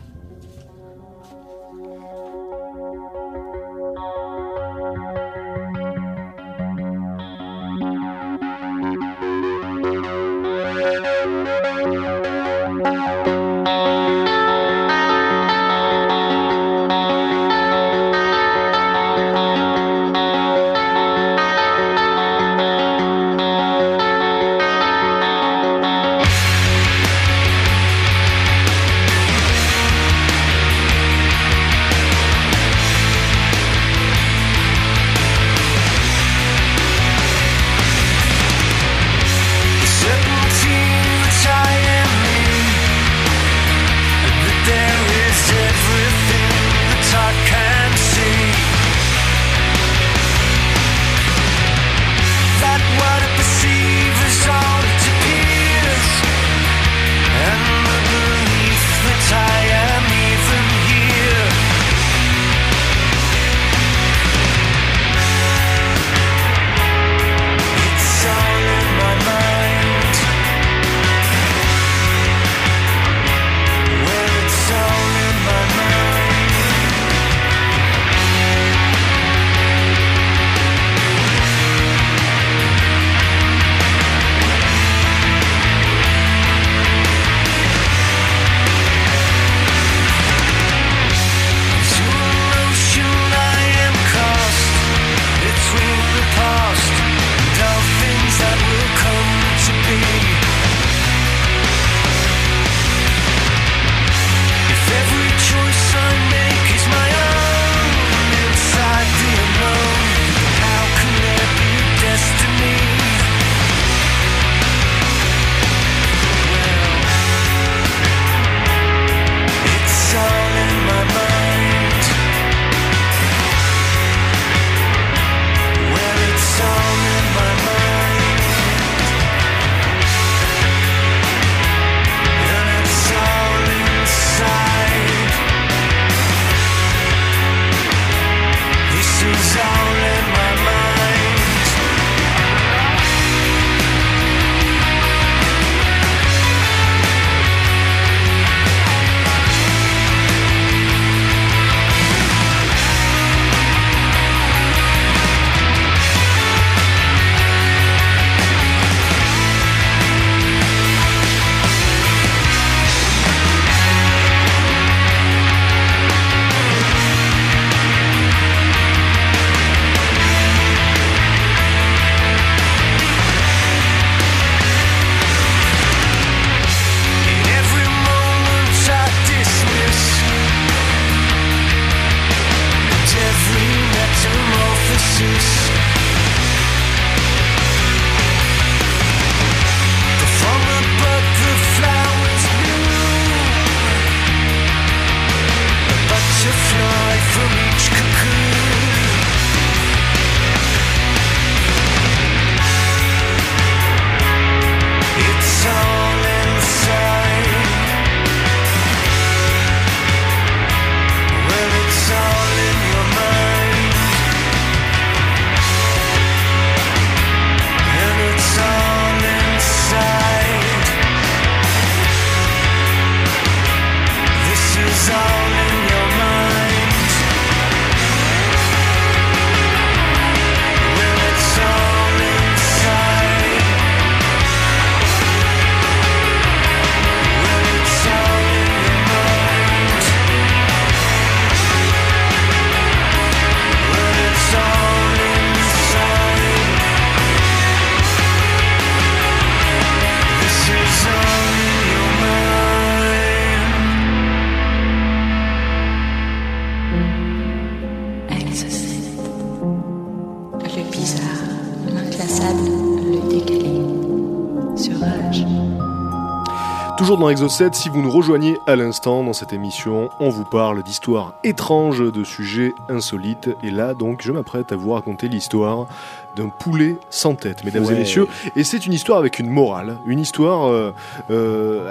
Toujours dans Exo 7, si vous nous rejoignez à l'instant dans cette émission, on vous parle d'histoires étranges, de sujets insolites. Et là, donc, je m'apprête à vous raconter l'histoire d'un poulet sans tête, mesdames et messieurs. Et c'est une histoire avec une morale, une histoire euh, euh,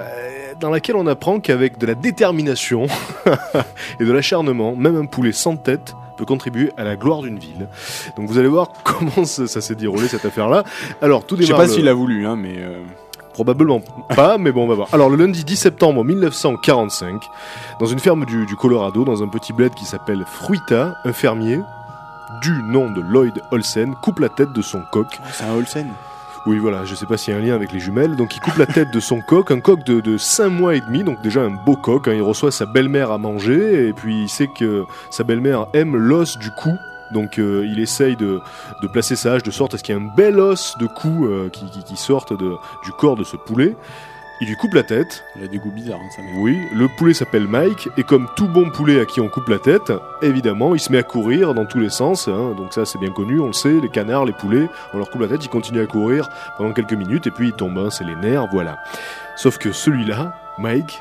dans laquelle on apprend qu'avec de la détermination et de l'acharnement, même un poulet sans tête peut contribuer à la gloire d'une ville. Donc vous allez voir comment ça, ça s'est déroulé cette affaire-là. Alors tout Je sais démarre pas le- s'il a voulu, hein, mais euh, Probablement pas, mais bon, on va voir. Alors, le lundi 10 septembre 1945, dans une ferme du, du Colorado, dans un petit bled qui s'appelle Fruita, un fermier, du nom de Lloyd Olsen, coupe la tête de son coq. c'est un Olsen. Oui, voilà, je sais pas s'il y a un lien avec les jumelles. Donc, il coupe la tête de son coq, un coq de, de 5 mois et demi, donc déjà un beau coq. hein. Il reçoit sa belle-mère à manger, et puis il sait que sa belle-mère aime l'os du cou. Donc euh, il essaye de, de placer sa hache de sorte à ce qu'il y ait un bel os de cou euh, qui, qui, qui sorte de- du corps de ce poulet. Il lui coupe la tête. Il a des goûts bizarres, hein, ça mais Oui, le poulet s'appelle Mike, et comme tout bon poulet à qui on coupe la tête, évidemment, il se met à courir dans tous les sens. hein. donc ça, c'est bien connu, on le sait. Les canards, les poulets, on leur coupe la tête, ils continuent à courir pendant quelques minutes, et puis ils tombent. hein, c'est les nerfs, voilà. Sauf que celui-là, Mike,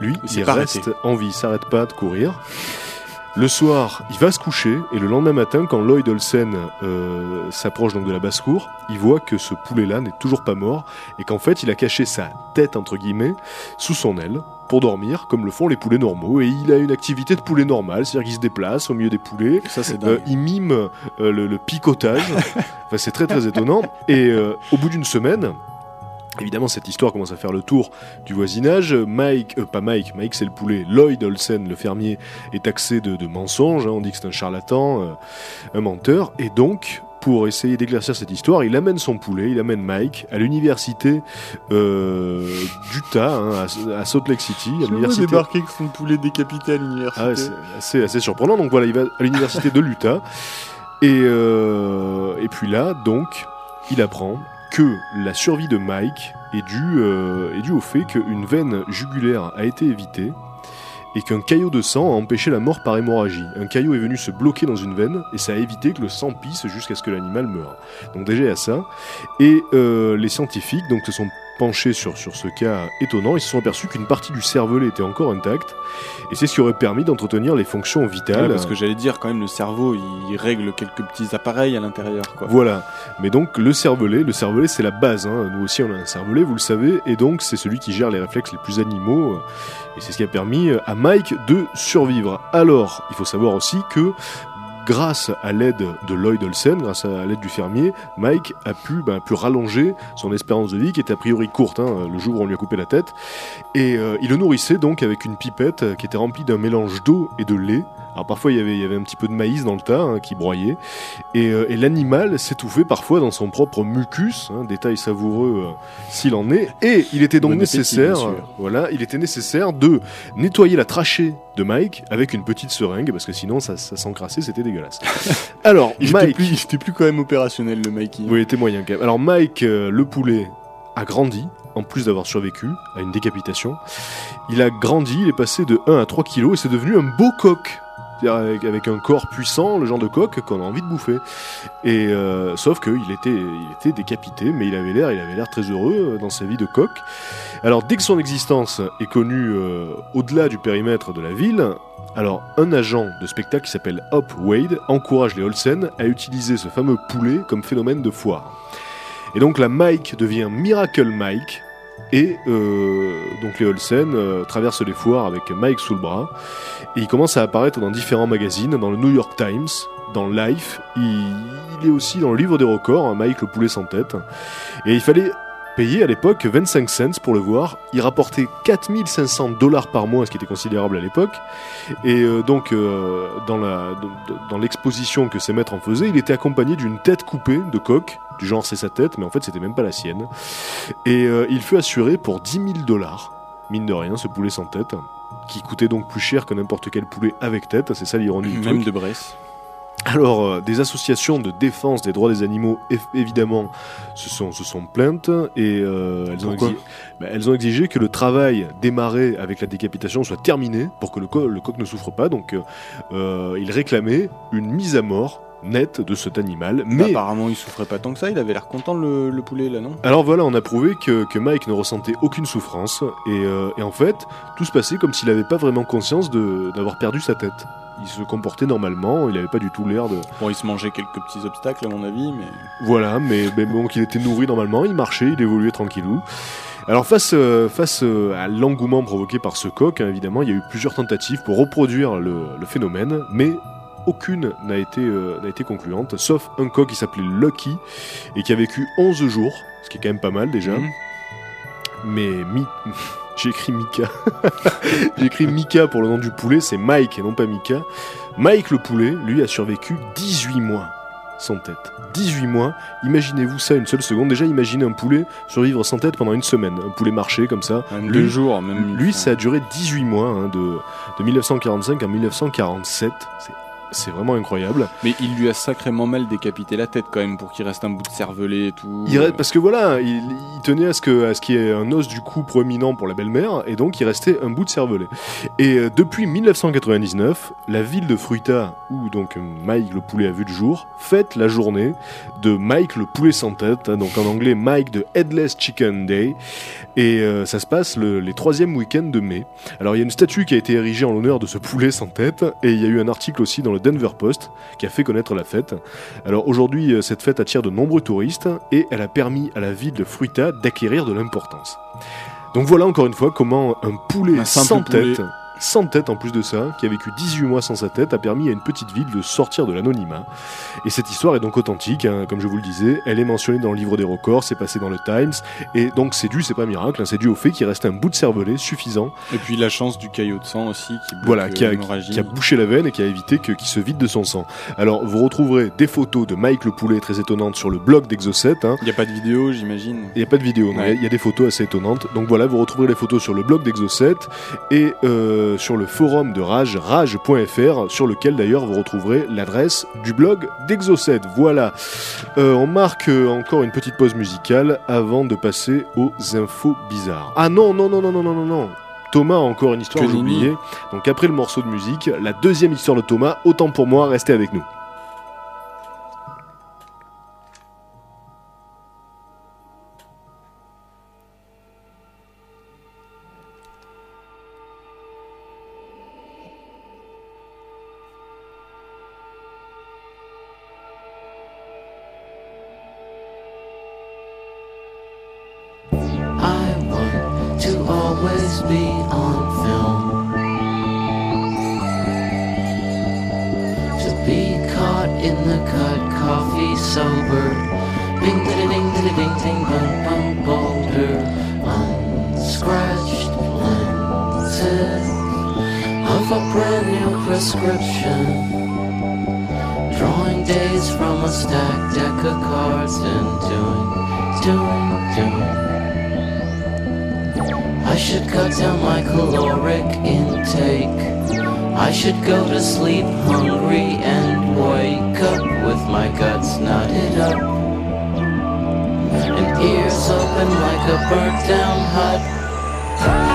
lui, Il reste en vie, il s'arrête pas de courir. Le soir, il va se coucher et le lendemain matin, quand Lloyd Olsen euh, s'approche donc de la basse-cour, il voit que ce poulet-là n'est toujours pas mort et qu'en fait, il a caché sa tête entre guillemets sous son aile pour dormir, comme le font les poulets normaux. Et il a une activité de poulet normal, c'est-à-dire qu'il se déplace au milieu des poulets, ça c'est euh, il mime euh, le, le picotage. enfin, c'est très très étonnant. Et au bout d'une semaine, évidemment, cette histoire commence à faire le tour du voisinage. Mike, euh, pas Mike, Mike c'est le poulet. Lloyd Olsen, le fermier, est taxé de, de mensonge. hein. on dit que c'est un charlatan, euh, un menteur. Et donc, pour essayer d'éclaircir cette histoire, il amène son poulet, il amène Mike à l'université euh, d'Utah, hein, à, à Salt Lake City, à l'université débarquer avec son poulet décapité à l'université. ah c'est assez, assez surprenant. Donc voilà, il va à l'université de l'Utah. Et, euh, et puis là, donc, il apprend que la survie de Mike est due, euh, est due au fait qu'une veine jugulaire a été évitée et qu'un caillot de sang a empêché la mort par hémorragie. Un caillot est venu se bloquer dans une veine et ça a évité que le sang pisse jusqu'à ce que l'animal meure. Donc déjà il y a ça. Et euh, les scientifiques donc se sont penchés sur, sur ce cas étonnant. Ils se sont aperçus qu'une partie du cervelet était encore intacte et c'est ce qui aurait permis d'entretenir les fonctions vitales. Ouais, parce que j'allais dire quand même le cerveau il règle quelques petits appareils à l'intérieur quoi. Voilà. Mais donc le cervelet, le cervelet c'est la base. hein. Nous aussi on a un cervelet, vous le savez, et donc c'est celui qui gère les réflexes les plus animaux. euh, Et c'est ce qui a permis à Mike de survivre. Alors, il faut savoir aussi que grâce à l'aide de Lloyd Olsen, grâce à l'aide du fermier, Mike a pu, a pu rallonger son espérance de vie qui était a priori courte hein, le jour où on lui a coupé la tête. Et euh, il le nourrissait donc avec une pipette euh, qui était remplie d'un mélange d'eau et de lait. Alors parfois il y avait, il y avait un petit peu de maïs dans le tas hein, qui broyait. Et, euh, et l'animal s'étouffait parfois dans son propre mucus, hein, détail savoureux euh, s'il en est. Et il était donc Bon nécessaire, voilà, il était nécessaire de nettoyer la trachée de Mike avec une petite seringue parce que sinon ça, ça s'encrassait, c'était dégueulasse. Alors Il était Mike, plus, il était plus quand même opérationnel le Mikey. oui, il était moyen quand même. Alors Mike, euh, le poulet, a grandi, en plus d'avoir survécu à une décapitation. Il a grandi, il est passé de 1 à 3 kilos et c'est devenu un beau coq. Avec un corps puissant, le genre de coq qu'on a envie de bouffer. Et euh, sauf qu'il était, il était décapité, mais il avait l'air, il avait l'air très heureux euh, dans sa vie de coq. Alors dès que son existence est connue euh, au-delà du périmètre de la ville, alors un agent de spectacle qui s'appelle Hop Wade encourage les Olsen à utiliser ce fameux poulet comme phénomène de foire. Et donc la Mike devient Miracle Mike. Et euh, donc les Olsen euh, traversent les foires avec Mike sous le bras. Et il commence à apparaître dans différents magazines, dans le New York Times, dans Life. Il, est aussi dans le livre des records, hein, Mike le poulet sans tête. Et il fallait payer à l'époque 25 cents pour le voir. Il rapportait 4500 dollars par mois, ce qui était considérable à l'époque. Et euh, donc, euh, dans l'exposition que ces maîtres en faisaient, il était accompagné d'une tête coupée de coq, du genre c'est sa tête, mais en fait c'était même pas la sienne. Et euh, il fut assuré pour 10 000 dollars, mine de rien, ce poulet sans tête, qui coûtait donc plus cher que n'importe quel poulet avec tête, c'est ça l'ironie du truc. Même de Bresse. Alors, euh, des associations de défense des droits des animaux, évidemment, se sont, se sont plaintes et euh, elles, ont bah, elles ont exigé que le travail démarré avec la décapitation soit terminé pour que le, co- le coq ne souffre pas. Donc, euh, ils réclamaient une mise à mort nette de cet animal. Mais Mais apparemment il souffrait pas tant que ça, il avait l'air content le, le poulet là non? Alors voilà, on a prouvé que, que Mike ne ressentait aucune souffrance et, euh, et en fait, tout se passait comme s'il n'avait pas vraiment conscience d'avoir perdu sa tête. Il se comportait normalement, il n'avait pas du tout l'air de, Bon il se mangeait quelques petits obstacles à mon avis mais... Voilà, mais, mais bon, qu'il était nourri normalement, il marchait, il évoluait tranquillou. Alors face, euh, face euh, à l'engouement provoqué par ce coq, hein, évidemment, il y a eu plusieurs tentatives pour reproduire le, le phénomène, mais aucune n'a été, euh, n'a été concluante, sauf un coq qui s'appelait Lucky et qui a vécu 11 jours, ce qui est quand même pas mal déjà. Mhm. Mais Mi... j'ai écrit Mika. j'ai écrit Mika pour le nom du poulet, c'est Mike et non pas Mika. Mike le poulet, lui, a survécu 18 mois sans tête. 18 mois, imaginez-vous ça une seule seconde. Déjà, imaginez un poulet survivre sans tête pendant une semaine. Un poulet marché comme ça. Même Lui- deux jours, même. Lui, ça a duré 18 mois, hein, de, de 1945 à 1947. C'est- C'est vraiment incroyable. Mais il lui a sacrément mal décapité la tête quand même pour qu'il reste un bout de cervelet et tout. Il reste- parce que voilà, il, il tenait à ce que à ce qu'il y ait un os du cou proéminent pour la belle-mère, et donc il restait un bout de cervelet. Et euh, depuis 1999, la ville de Fruita, où donc Mike le poulet a vu le jour, fête la journée de Mike le poulet sans tête, hein, donc en anglais Mike de Headless Chicken Day, et euh, ça se passe le, les troisièmes week-ends de mai. Alors il y a une statue qui a été érigée en l'honneur de ce poulet sans tête, et il y a eu un article aussi dans le Denver Post qui a fait connaître la fête. Alors aujourd'hui, euh, cette fête attire de nombreux touristes et elle a permis à la ville de Fruita d'acquérir de l'importance. Donc voilà encore une fois comment un poulet Un sans poulet. tête, sans tête en plus de ça, qui a vécu 18 mois sans sa tête, a permis à une petite ville de sortir de l'anonymat. Et cette histoire est donc authentique, hein, comme je vous le disais, elle est mentionnée dans le livre des records, c'est passé dans le Times, et donc c'est dû, c'est pas miracle, hein, c'est dû au fait qu'il reste un bout de cervelet suffisant Et puis la chance du caillot de sang aussi qui voilà, euh, qui a, qui a bouché la veine et qui a évité qu'il se vide de son sang. Alors, vous retrouverez des photos de Mike le poulet très étonnantes sur le blog d'Exocet. Hein. Il n'y a pas de vidéo, j'imagine. Il n'y a pas de vidéo, Ouais. il y a des photos assez étonnantes. Donc voilà, vous retrouverez les photos sur le blog d'Exocet et euh, sur le forum de Rage, rage.fr, sur lequel d'ailleurs vous retrouverez l'adresse du blog d'Exocet. Voilà. Euh, on marque euh, encore une petite pause musicale avant de passer aux infos bizarres. Ah non, non, non, non, non, non, non, non. Thomas a encore une histoire, Que j'ai oublié. Donc après le morceau de musique, la deuxième histoire de Thomas, autant pour moi, restez avec nous. Drawing days from a stacked deck of cards and doing, doing, doing. I should cut down my caloric intake. I should go to sleep hungry and wake up with my guts knotted up. And ears open like a burnt down hut.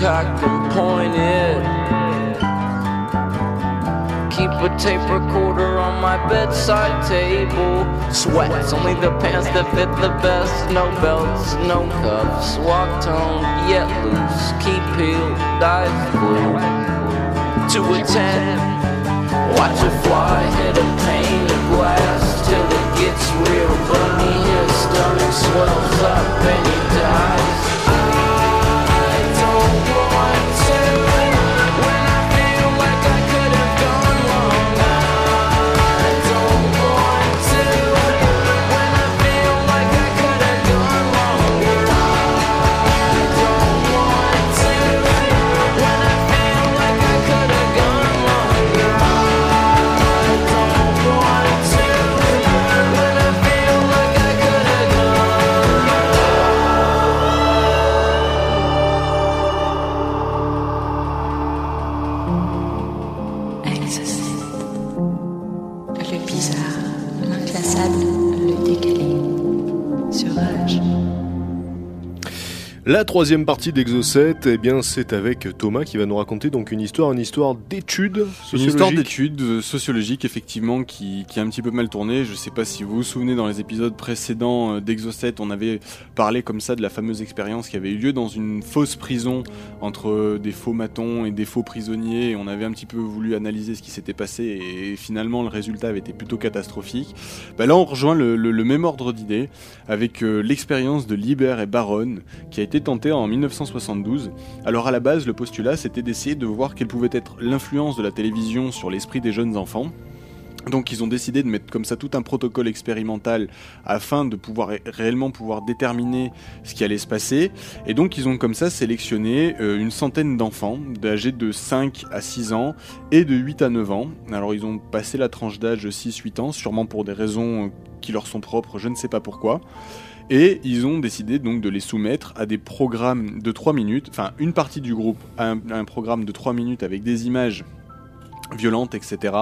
Charged and pointed. Keep a tape recorder on my bedside table. Sweats, only the pants that fit the best. No belts, no cuffs. Walk toned, yet loose. Keep peeled, dive blue. To a ten. Watch it fly, hit a pane of glass till it gets real funny. His stomach swells up and he dies. La troisième partie d'Exocet, eh bien, c'est avec Thomas qui va nous raconter donc une histoire, une histoire d'études Une sociologiques. histoire d'études euh, sociologiques, effectivement, qui, qui a un petit peu mal tourné. Je sais pas si vous vous souvenez, dans les épisodes précédents euh, d'Exocet, on avait parlé comme ça de la fameuse expérience qui avait eu lieu dans une fausse prison entre euh, des faux matons et des faux prisonniers. On avait un petit peu voulu analyser ce qui s'était passé et finalement le résultat avait été plutôt catastrophique. Bah là, on rejoint le, le- le même ordre d'idées avec l'expérience de Liber et Baron qui a été tentée en 1972. Alors à la base, le postulat c'était d'essayer de voir quelle pouvait être l'influence de la télévision sur l'esprit des jeunes enfants. Donc ils ont décidé de mettre comme ça tout un protocole expérimental afin de pouvoir ré- réellement pouvoir déterminer ce qui allait se passer. Et donc ils ont comme ça sélectionné euh, une centaine d'enfants âgés de 5 à 6 ans et de 8 à 9 ans. Alors ils ont passé la tranche d'âge 6-8 ans, sûrement pour des raisons euh, qui leur sont propres, je ne sais pas pourquoi. Et ils ont décidé donc de les soumettre à des programmes de 3 minutes, enfin une partie du groupe un, un programme de 3 minutes avec des images violentes, etc.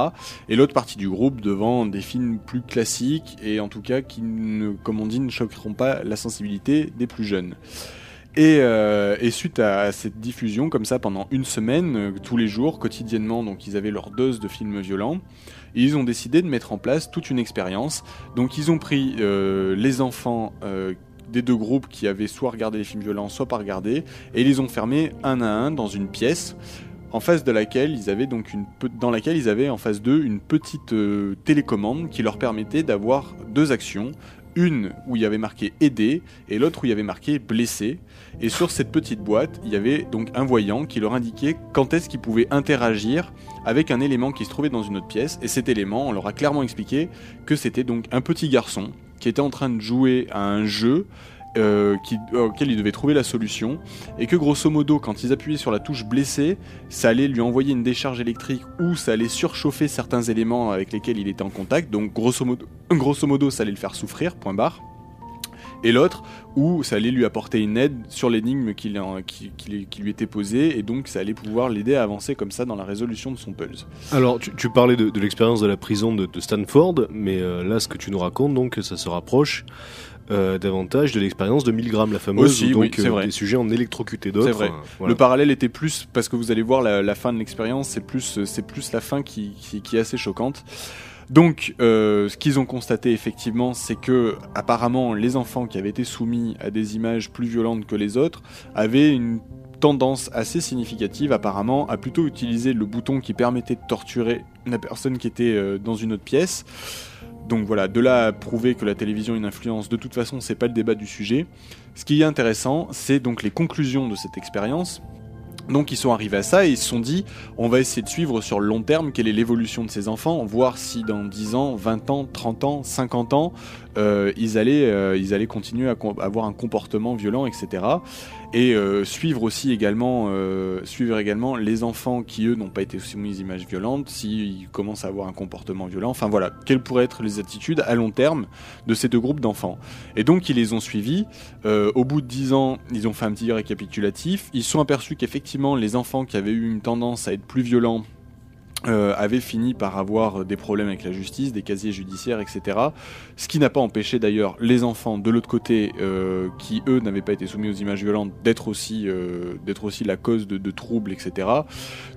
Et l'autre partie du groupe devant des films plus classiques et en tout cas qui, ne, comme on dit, ne choqueront pas la sensibilité des plus jeunes. Et, euh, et suite à cette diffusion, comme ça, pendant une semaine, euh, tous les jours, quotidiennement, donc ils avaient leur dose de films violents, ils ont décidé de mettre en place toute une expérience. Donc ils ont pris euh, les enfants des deux groupes qui avaient soit regardé les films violents, soit pas regardé, et ils les ont fermés un à un dans une pièce en face de laquelle ils avaient donc une dans laquelle ils avaient en face d'eux une petite télécommande qui leur permettait d'avoir deux actions une où il y avait marqué aider et l'autre où il y avait marqué blessé. Et sur cette petite boîte il y avait donc un voyant qui leur indiquait quand est-ce qu'ils pouvaient interagir avec un élément qui se trouvait dans une autre pièce. Et cet élément on leur a clairement expliqué que c'était donc un petit garçon qui était en train de jouer à un jeu euh, qui, auquel il devait trouver la solution et que grosso modo quand ils appuyaient sur la touche blessé ça allait lui envoyer une décharge électrique ou ça allait surchauffer certains éléments avec lesquels il était en contact donc grosso modo, grosso modo ça allait le faire souffrir point barre et l'autre où ça allait lui apporter une aide sur l'énigme qui, qui- lui était posée et donc ça allait pouvoir l'aider à avancer comme ça dans la résolution de son puzzle. Alors, tu, parlais de, l'expérience de la prison de, de Stanford, mais euh, là, ce que tu nous racontes, donc, ça se rapproche euh, davantage de l'expérience de Milgram, la fameuse, Aussi, oui, donc c'est euh, vrai. des sujets en électrocutés d'autres. C'est vrai. euh, voilà. Le parallèle était plus parce que vous allez voir la, la fin de l'expérience, c'est plus c'est plus la fin qui, qui, qui est assez choquante. Donc, euh, ce qu'ils ont constaté effectivement, c'est que apparemment les enfants qui avaient été soumis à des images plus violentes que les autres avaient une tendance assez significative apparemment à plutôt utiliser le bouton qui permettait de torturer la personne qui était euh, dans une autre pièce. Donc voilà, de là à prouver que la télévision a une influence, de toute façon, c'est pas le débat du sujet. Ce qui est intéressant, c'est donc les conclusions de cette expérience. Donc ils sont arrivés à ça et ils se sont dit, on va essayer de suivre sur le long terme quelle est l'évolution de ces enfants, voir si dans 10 ans, 20 ans, 30 ans, 50 ans, euh, ils, allaient, euh, ils allaient continuer à avoir un comportement violent, etc. Et euh, suivre aussi également, suivre également les enfants qui eux n'ont pas été soumis aux images violentes, s'ils commencent à avoir un comportement violent. Enfin voilà, quelles pourraient être les attitudes à long terme de ces deux groupes d'enfants? Et donc ils les ont suivis. Au bout de 10 ans, ils ont fait un petit récapitulatif. Ils sont aperçus qu'effectivement les enfants qui avaient eu une tendance à être plus violents euh, avait fini par avoir des problèmes avec la justice, des casiers judiciaires, etc. Ce qui n'a pas empêché d'ailleurs les enfants de l'autre côté, euh, qui eux n'avaient pas été soumis aux images violentes, d'être aussi, euh, d'être aussi la cause de, de troubles, etc.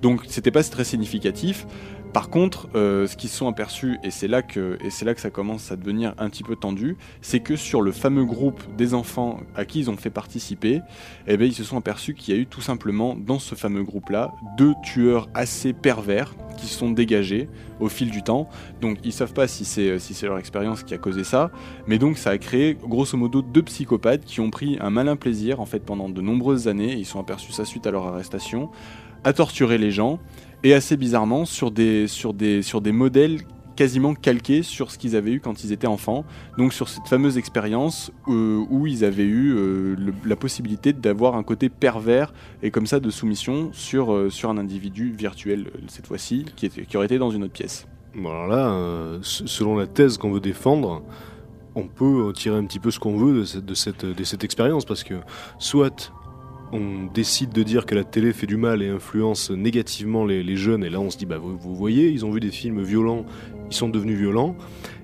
Donc c'était pas très significatif. Par contre, euh, ce qu'ils se sont aperçus, et c'est là que ça commence à devenir un petit peu tendu, c'est que sur le fameux groupe des enfants à qui ils ont fait participer, eh ben, ils se sont aperçus qu'il y a eu tout simplement dans ce fameux groupe-là deux tueurs assez pervers qui se sont dégagés au fil du temps. Donc ils savent pas si c'est leur expérience qui a causé ça, mais donc ça a créé grosso modo deux psychopathes qui ont pris un malin plaisir pendant de nombreuses années. Ils sont aperçus ça suite à leur arrestation à torturer les gens et assez bizarrement sur des sur des sur des modèles quasiment calqués sur ce qu'ils avaient eu quand ils étaient enfants. Donc sur cette fameuse expérience euh, où ils avaient eu euh, la possibilité d'avoir un côté pervers et comme ça de soumission sur, euh, sur un individu virtuel cette fois-ci qui, qui aurait été dans une autre pièce. Bon, alors là, selon la thèse qu'on veut défendre, on peut tirer un petit peu ce qu'on veut de cette, de cette, de cette expérience parce que soit on décide de dire que la télé fait du mal et influence négativement les, jeunes, et là on se dit, bah vous, voyez, ils ont vu des films violents, ils sont devenus violents.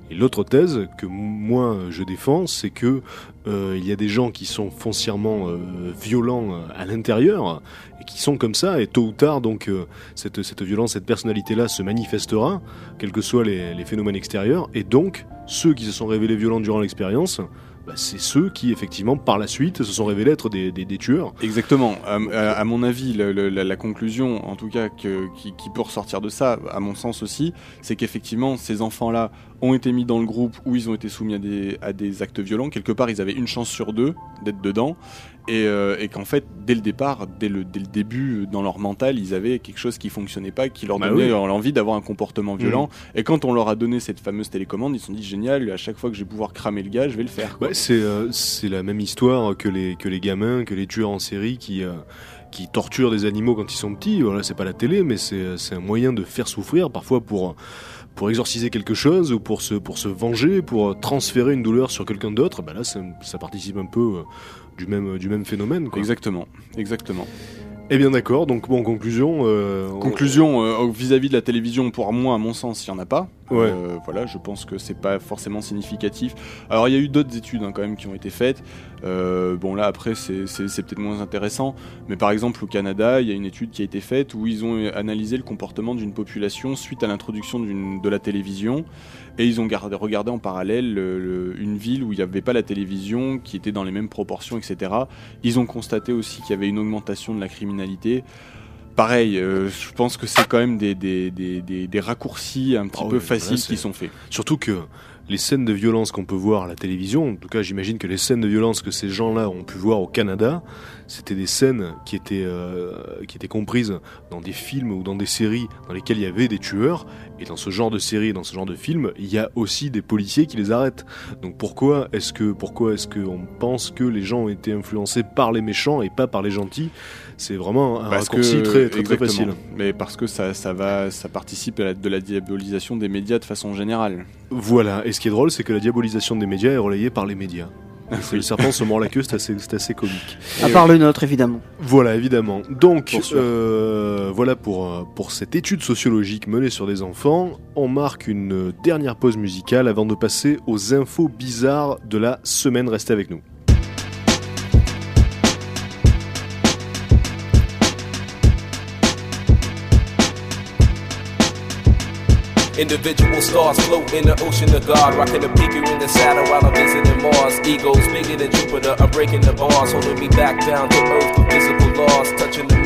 Et l'autre thèse que moi je défends, c'est que euh, il y a des gens qui sont foncièrement euh, violents euh, à l'intérieur et qui sont comme ça, et tôt ou tard donc cette, violence, cette personnalité-là se manifestera, quels que soient les phénomènes extérieurs, et donc ceux qui se sont révélés violents durant l'expérience, bah, c'est ceux qui effectivement par la suite se sont révélés être des, tueurs. Exactement. À, mon avis, la, conclusion, en tout cas, qui, peut ressortir de ça, à mon sens aussi, c'est qu'effectivement, ces enfants-là ont été mis dans le groupe où ils ont été soumis à des actes violents. Quelque part, ils avaient une chance sur deux d'être dedans. Et, euh, et qu'en fait, dès le départ, dès le, dès le début, dans leur mental, ils avaient quelque chose qui fonctionnait pas, qui leur Bah donnait oui. l'envie d'avoir un comportement violent. Et quand on leur a donné cette fameuse télécommande, ils se sont dit génial, à chaque fois que je vais pouvoir cramer le gars, je vais le faire. quoi. Ouais, c'est euh, c'est la même histoire que les, que les gamins, que les tueurs en série qui, euh, qui torturent des animaux quand ils sont petits. Voilà, c'est pas la télé, mais c'est c'est un moyen de faire souffrir, parfois pour, pour exorciser quelque chose ou pour se, pour se venger, pour transférer une douleur sur quelqu'un d'autre. Bah là, ça, ça participe un peu euh, du même, du même phénomène. Quoi. Exactement, exactement. Eh bien d'accord, donc bon, en conclusion... euh, on- Conclusion euh, vis-à-vis de la télévision, pour moi, à mon sens, il n'y en a pas. Ouais. Euh, voilà, je pense que c'est pas forcément significatif. Alors, il y a eu d'autres études hein, quand même qui ont été faites. Euh, bon, là, après, c'est c'est- c'est peut-être moins intéressant. Mais par exemple, au Canada, il y a une étude qui a été faite où ils ont analysé le comportement d'une population suite à l'introduction d'une- de la télévision. Et ils ont gardé- regardé en parallèle le- le- une ville où il n'y avait pas la télévision, qui était dans les mêmes proportions, etc. Ils ont constaté aussi qu'il y avait une augmentation de la criminalité. Pareil, euh, je pense que c'est quand même des, des, des, des, des raccourcis un petit Ah peu oui, faciles qui sont faits. Surtout que les scènes de violence qu'on peut voir à la télévision, en tout cas j'imagine que les scènes de violence que ces gens-là ont pu voir au Canada, c'était des scènes qui étaient, euh, qui étaient comprises dans des films ou dans des séries dans lesquelles il y avait des tueurs. Et dans ce genre de séries, dans ce genre de films, il y a aussi des policiers qui les arrêtent. Donc pourquoi est-ce que pourquoi est-ce qu'on pense que les gens ont été influencés par les méchants et pas par les gentils? C'est vraiment un Parce raccourci que- très, très, facile. Mais parce que ça, ça, va, ça participe à la- de la diabolisation des médias de façon générale. Voilà, et ce qui est drôle, c'est que la diabolisation des médias est relayée par les médias. C'est le serpent se mord la queue, c'est assez, c'est assez comique. À part le nôtre, évidemment. Voilà, évidemment. Donc, Pour euh, voilà pour, euh, pour cette étude sociologique menée sur des enfants. On marque une dernière pause musicale avant de passer aux infos bizarres de la semaine. Restez avec nous. Individual stars float in the ocean of God, rocking a peaker in the saddle while I'm visiting Mars. Egos bigger than Jupiter, I'm breaking the bars, holding me back down to earth with physical laws, touching the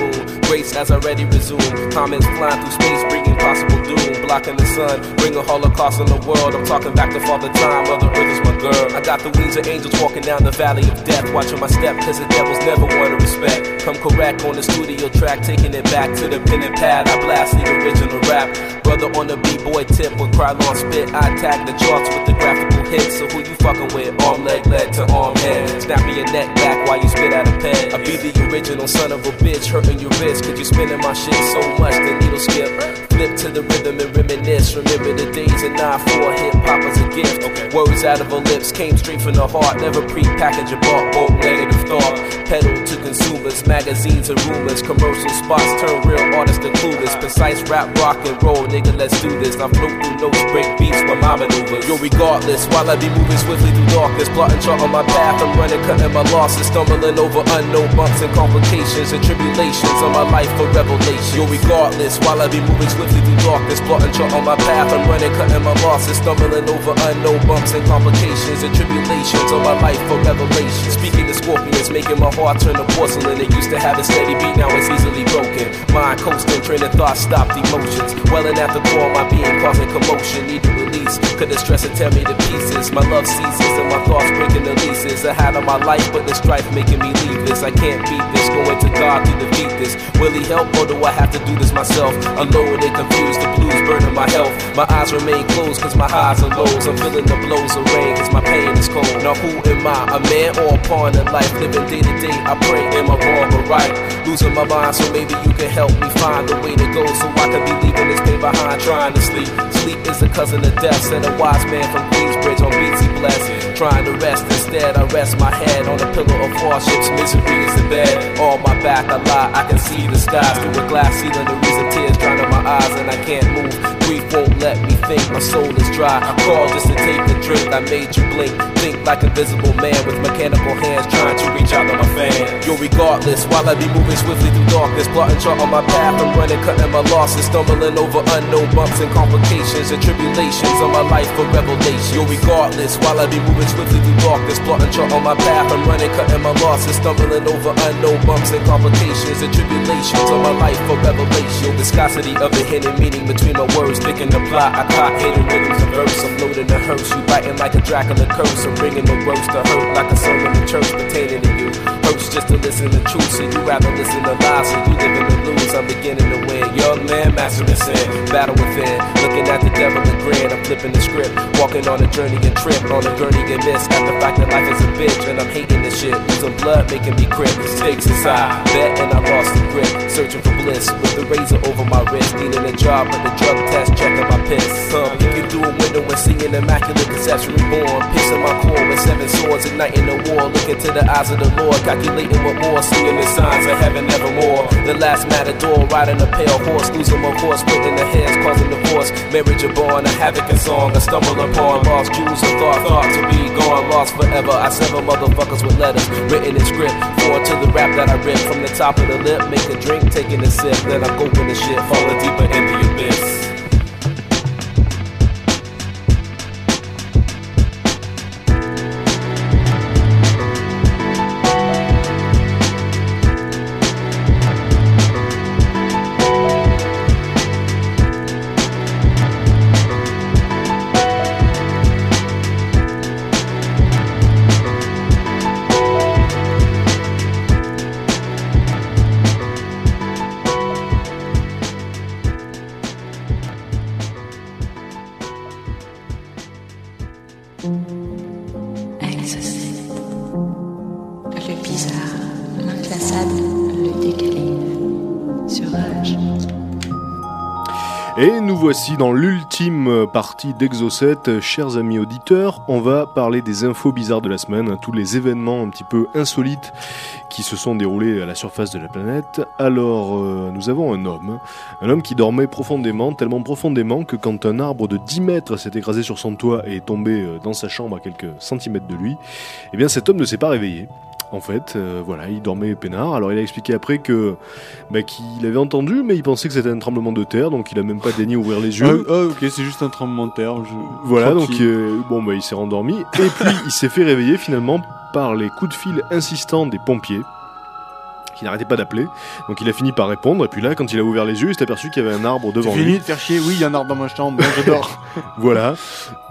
Grace has already resumed. Comets flying through space, bringing possible doom, blocking the sun, bring a holocaust on the world. I'm talking back to Father Time, Mother Earth is my girl. I got the wings of angels walking down the valley of death, watching my step, cause the devils never want to respect. Come correct on the studio track, taking it back to the pen and pad. I blast the original rap. Brother on the b-boy tip with Krylon spit. I tag the charts with the graphical hits. So who you fucking with? Arm, leg, leg to arm, head. Snapping your neck back while you spit out a pen. I be the original son of a bitch, hurting your wrist. Cause you spinning my shit so much the needle skip. Flip to the rhythm and reminisce. Remember the days in 9-4 hip hop as a gift. Words out of her lips came straight from the heart. Never pre-packaged or bought, woke negative thought. Pedal to consumers, magazines and rumors. Commercial spots turn real artists to clueless. Precise rap, rock and roll, nigga, let's do this. I float through notes, break beats with my maneuvers. Yo, regardless, while I be moving swiftly through darkness, plotting chart on my path, I'm running, cutting my losses, stumbling over unknown bumps and complications and tribulations of my life for revelation. Yo, regardless, while I be moving swiftly through darkness, plotting chart on my path, I'm running, cutting my losses, stumbling over unknown bumps and complications and tribulations of my life for revelation. Speaking to scorpions, making my heart turn to porcelain. It used to have a steady beat, now it's easily broken. Mind coasting, train of thought, stopped emotions. Welling the core, my being causing commotion. Could the stress and tear me to pieces. My love ceases and my thoughts breaking the leases. I had on my life, but the strife making me leave this. I can't beat this, going to God to defeat this. Will he help or do I have to do this myself? Alone and confused, the blues burning my health. My eyes remain closed cause my highs and lows. I'm feeling the blows of rain cause my pain is cold. Now who am I? A man or a pawn in life? Living day to day, I pray, am I wrong or right? Losing my mind, so maybe you can help me find the way to go so I can be leaving this pain behind, trying to sleep. Sleep is a cousin of death, said a wise man from Queensbridge on BT Bless. Trying to rest instead, I rest my head on a pillow of hardships. Misery is the bed. On my back, I lie, I can see the skies through a glass ceiling. The reason tears drown in my eyes and I can't move. Grief won't let me think, my soul is dry. I called just to take a drink, I made you blink. Think like invisible man with mechanical hands trying to reach out to my fan. Yo, regardless, while I be moving swiftly through darkness, plotting chart on my path, I'm running, cutting my losses, stumbling over unknown bumps and complications and tribulations of my life for revelation. Yo, regardless, while I be moving swiftly through darkness, plotting chart on my path, I'm running, cutting my losses, stumbling over unknown bumps and complications and tribulations of my life for revelation. Viscosity of the hidden meaning between my words, thinking the plot. I caught hidden rhythms of verse, I'm loading the hearse, you biting like a Dracula curse, I'm bringing the roast to hurt like a sermon in church pertaining to you. Hurts just to listen to truth, so you rather listen to lies, so you living to lose. I'm beginning to win. Young man, mastering the sin, battle within. Looking at the devil and grin, I'm flipping the script. Walking on a journey and trip, on a gurney and miss. At the fact that life is a bitch, and I'm hating this shit. Losing blood, making me crip. Stakes inside, bet, and I lost the grip. Searching for bliss, with the razor over my wrist. Needing a job, but the drug test, checking my piss. Come, peeking through a window and seeing immaculate conception reborn. Pissing my core with seven swords, igniting the war. Looking to the eyes of the Lord, calculating what more. Seeing the signs of heaven evermore. The last matador, riding a pale horse. Losing my horse, splitting the heads, causing divorce. Marriage born, a havoc and song. I stumble upon lost jewels of thought, thought to be gone, lost forever. I sever motherfuckers with letters written in script. Forward to the rap that I rip from the top of the lip. Make a drink, taking a sip. Then I go in the shit, falling deeper in the abyss. Voici dans l'ultime partie d'Exocet. Chers amis auditeurs, on va parler des infos bizarres de la semaine, tous les événements un petit peu insolites qui se sont déroulés à la surface de la planète. Alors, euh, nous avons un homme, un homme qui dormait profondément, tellement profondément que quand un arbre de 10 mètres s'est écrasé sur son toit et est tombé euh, dans sa chambre à quelques centimètres de lui, eh bien cet homme ne s'est pas réveillé. En fait, euh, voilà, il dormait peinard. Alors il a expliqué après que bah, qu'il avait entendu, mais il pensait que c'était un tremblement de terre, donc il a même pas daigné ouvrir les Ah, yeux. ah, ok, c'est juste un tremblement de terre. je- Voilà, donc euh, bon bah il s'est rendormi et puis il s'est fait réveiller finalement par les coups de fil insistants des pompiers qui n'arrêtaient pas d'appeler. Donc il a fini par répondre et puis là quand il a ouvert les yeux, il s'est aperçu qu'il y avait un arbre devant fini lui. de faire chier. Oui, il y a un arbre dans ma chambre. Je dors. Voilà.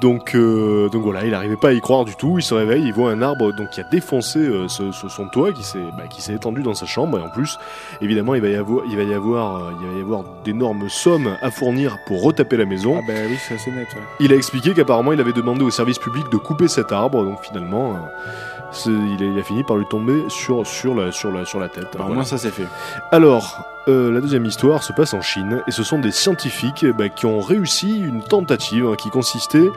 Donc euh, donc voilà, il n'arrivait pas à y croire du tout. Il se réveille, il voit un arbre donc qui a défoncé euh, ce- ce- son toit, qui s'est bah, qui s'est étendu dans sa chambre et en plus évidemment il va y avoir il va y avoir euh, il va y avoir d'énormes sommes à fournir pour retaper la maison. ah bah oui, c'est assez net. ouais. Il a expliqué qu'apparemment il avait demandé au service public de couper cet arbre, donc finalement, euh, il, a, il a fini par lui tomber sur, sur, la, sur, la, sur la tête. Bah, au moins ça c'est fait. Alors, euh, la deuxième histoire se passe en Chine et ce sont des scientifiques ben, qui ont réussi une tentative hein, qui consistait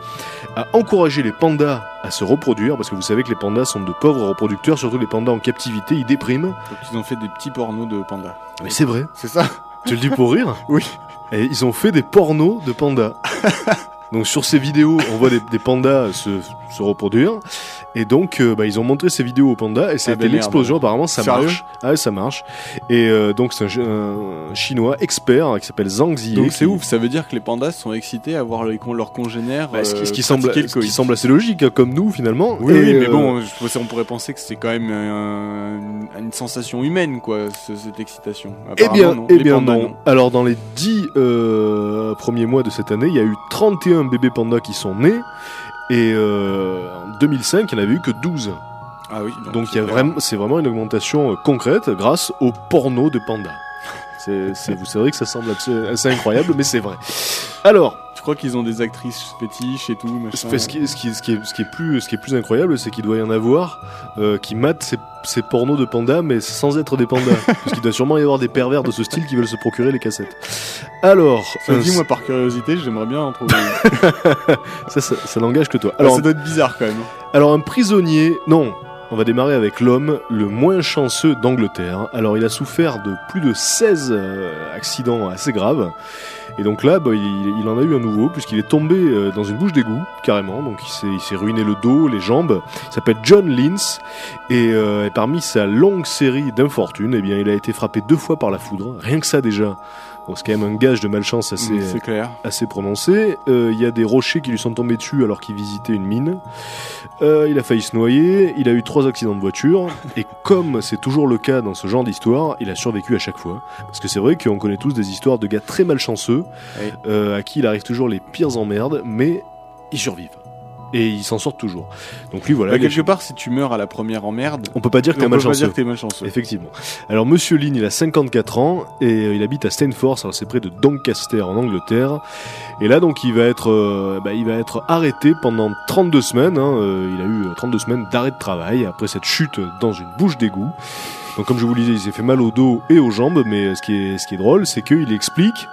à encourager les pandas à se reproduire parce que vous savez que les pandas sont de pauvres reproducteurs, surtout les pandas en captivité, ils dépriment. Donc ils ont fait des petits pornos de pandas. Mais c'est vrai, C'est ça tu le dis pour rire Oui. Et ils ont fait des pornos de pandas. Donc sur ces vidéos, on voit des, des pandas se, se reproduire. Et donc, euh, bah, ils ont montré ces vidéos aux pandas et ça a Ah été ben merde. l'explosion. Apparemment, ça Sérieux marche. Ah ça marche. Et euh, donc, c'est un, ch- un chinois expert qui s'appelle Zhang Ziye. Donc c'est qui- ouf, ça veut dire que les pandas sont excités à voir les leurs congénères. Bah, ce qui, euh, ce qui semble, pratiquer le ce qui coït. semble assez logique, hein, comme nous finalement. Oui, Et, oui, mais bon, on pourrait penser que c'est quand même une, sensation humaine, quoi, ce- cette excitation. Eh bien, non. eh bien pandas, non. Alors dans les dix euh, premiers mois de cette année, il y a eu 31 bébés pandas qui sont nés. Et euh, en 2005, il n'y en avait eu que 12. Ah oui, Donc vraiment, c'est vraiment une augmentation euh, concrète grâce au porno de pandas. C'est, savez que ça semble assez incroyable, mais c'est vrai. Alors, Je crois qu'ils ont des actrices fétiches et tout. Machin. ce qui, ce, qui, ce, qui est, ce qui est plus, ce qui est plus incroyable, c'est qu'il doit y en avoir euh, qui matent ces, ces pornos de pandas, mais sans être des pandas. Parce qu'il doit sûrement y avoir des pervers de ce style qui veulent se procurer les cassettes. Alors, Ça euh, dit, moi, par curiosité, j'aimerais bien en trouver. ça, ça, ça n'engage que toi. Alors, ça doit être bizarre quand même. Alors un prisonnier, non, on va démarrer avec l'homme le moins chanceux d'Angleterre. Alors il a souffert de plus de 16 euh, accidents assez graves. Et donc là, bah, il, en a eu un nouveau puisqu'il est tombé euh, dans une bouche d'égout, carrément. Donc il s'est, ruiné le dos, les jambes. Il s'appelle John Lynch. Et, euh, et parmi sa longue série d'infortunes, eh bien, il a été frappé deux fois par la foudre. Rien que ça déjà. Bon, c'est quand même un gage de malchance assez, Mm, clair. assez prononcé. Euh, Il y a des rochers qui lui sont tombés dessus alors qu'il visitait une mine. Euh, il a failli se noyer. Il a eu trois accidents de voiture. Et comme c'est toujours le cas dans ce genre d'histoire, il a survécu à chaque fois. Parce que c'est vrai qu'on connaît tous des histoires de gars très malchanceux Oui. euh, à qui il arrive toujours les pires emmerdes, mais ils survivent. Et ils s'en sortent toujours. Donc lui, voilà. Bah, il quelque part, si tu meurs à la première emmerde, On peut pas dire que t'es on peut pas malchanceux. dire que t'es malchanceux. Effectivement. Alors Monsieur Lynn, il a 54 ans et euh, il habite à Stainforth, alors c'est près de Doncaster en Angleterre. Et là donc il va être, euh, bah, il va être arrêté pendant 32 semaines. hein. Euh, il a eu euh, 32 semaines d'arrêt de travail après cette chute dans une bouche d'égout. Donc comme je vous le disais, il s'est fait mal au dos et aux jambes, mais ce qui est, ce qui est drôle, c'est qu'il explique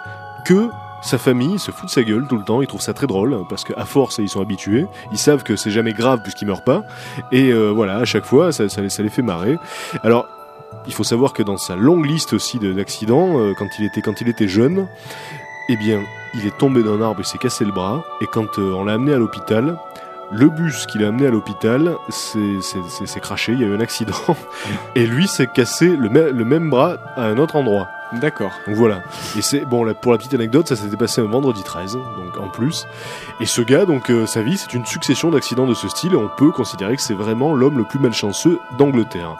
que sa famille se fout de sa gueule tout le temps, ils trouvent ça très drôle parce qu'à force ils sont habitués, ils savent que c'est jamais grave puisqu'il meurt pas et euh, voilà à chaque fois ça, ça, les- fait marrer. Alors il faut savoir que dans sa longue liste aussi de- d'accidents, euh, quand il était quand il était jeune, eh bien, il est tombé d'un arbre, il s'est cassé le bras, et quand euh, on l'a amené à l'hôpital, le bus qui l'a amené à l'hôpital s'est- craché, il y a eu un accident, et lui s'est cassé le, le même bras à un autre endroit. D'accord. Donc voilà. Et c'est bon là, pour la petite anecdote, ça s'était passé un vendredi 13, donc en plus. Et ce gars, donc euh, sa vie, c'est une succession d'accidents de ce style, et on peut considérer que c'est vraiment l'homme le plus malchanceux d'Angleterre.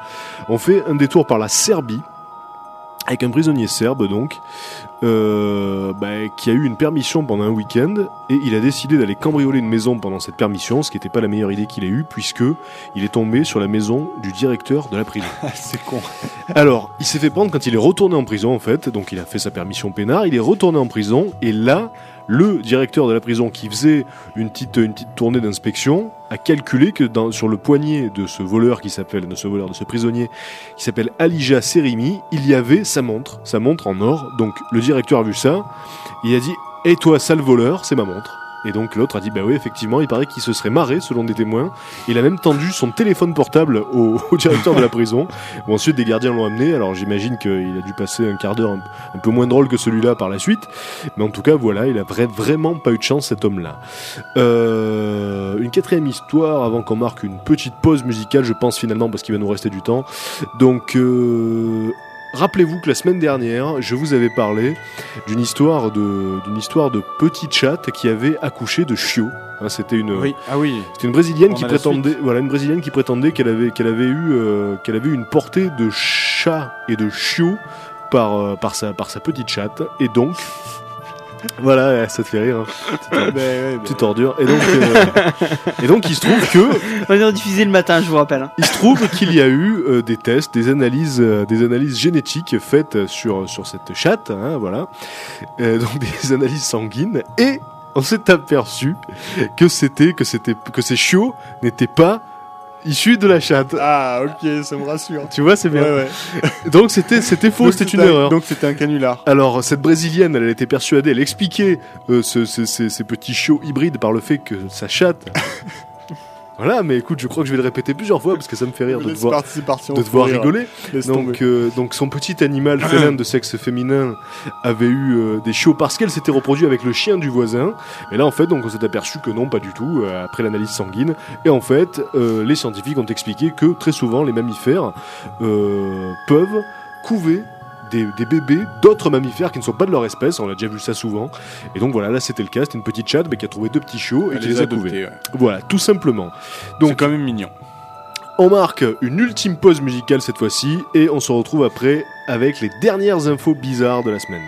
On fait un détour par la Serbie. Avec un prisonnier serbe donc, euh, bah, qui a eu une permission pendant un week-end et il a décidé d'aller cambrioler une maison pendant cette permission, ce qui n'était pas la meilleure idée qu'il ait eue puisque il est tombé sur la maison du directeur de la prison. c'est con. Alors, il s'est fait prendre quand il est retourné en prison, en fait. Donc, il a fait sa permission peinard. Il est retourné en prison. Et là, le directeur de la prison, qui faisait une petite, tournée d'inspection, a calculé que sur le poignet de ce voleur qui s'appelle, de ce voleur, de ce prisonnier, qui s'appelle Alija Serimi, il y avait sa montre, sa montre en or. Donc, le directeur a vu ça. Il a dit, et toi, sale voleur, c'est ma montre. Et donc l'autre a dit bah oui effectivement il paraît qu'il se serait marré selon des témoins. Il a même tendu son téléphone portable au, au directeur de la prison. Bon, ensuite des gardiens l'ont amené. Alors j'imagine qu'il a dû passer un quart d'heure un, peu moins drôle que celui-là par la suite. Mais en tout cas voilà il a vra- vraiment pas eu de chance cet homme-là. Euh, une quatrième histoire avant qu'on marque une petite pause musicale je pense finalement parce qu'il va nous rester du temps. Donc euh, Rappelez-vous que la semaine dernière, je vous avais parlé d'une histoire de d'une histoire de petite chatte qui avait accouché de chiot. Hein, C'était une Oui. Ah oui. c'était une brésilienne On qui prétendait voilà une brésilienne qui prétendait qu'elle avait qu'elle avait eu euh, qu'elle avait eu une portée de chat et de chiot par euh, par sa par sa petite chatte et donc voilà ça te fait rire hein, ouais, bah, petite ordure et donc euh, et donc il se trouve que On est diffusé le matin, je vous rappelle. hein. il se trouve qu'il y a eu euh, des tests, des analyses, euh, des analyses génétiques faites sur sur cette chatte, hein, voilà, Euh, donc des analyses sanguines, et on s'est aperçu que c'était que c'était que ces chiots n'étaient pas issu de la chatte. Ah, ok, ça me rassure. Tu vois, c'est bien. Ouais, ouais. Donc c'était c'était faux, c'était une un- erreur. Donc c'était un canular. Alors, cette brésilienne, elle était persuadée, elle expliquait euh, ce- ce- ces, ces petits chiots hybrides par le fait que ça chatte. Voilà, mais écoute, je crois que je vais le répéter plusieurs fois parce que ça me fait rire de te voir, parti, de te voir rigoler. Donc, euh, donc son petit animal félin de sexe féminin avait eu euh, des chiots parce qu'elle s'était reproduit avec le chien du voisin. Et là, en fait, donc on s'est aperçu que non, pas du tout, euh, après l'analyse sanguine. Et en fait, euh, les scientifiques ont expliqué que très souvent, les mammifères euh, peuvent couver des, des bébés d'autres mammifères qui ne sont pas de leur espèce. On a déjà vu ça souvent. Et donc voilà, là c'était le cas. C'était une petite chatte mais qui a trouvé deux petits chiots et Elle qui les les a adoptés, ouais. Voilà, tout simplement. Donc quand même mignon. on marque une ultime pause musicale cette fois-ci et on se retrouve après avec les dernières infos bizarres de la semaine.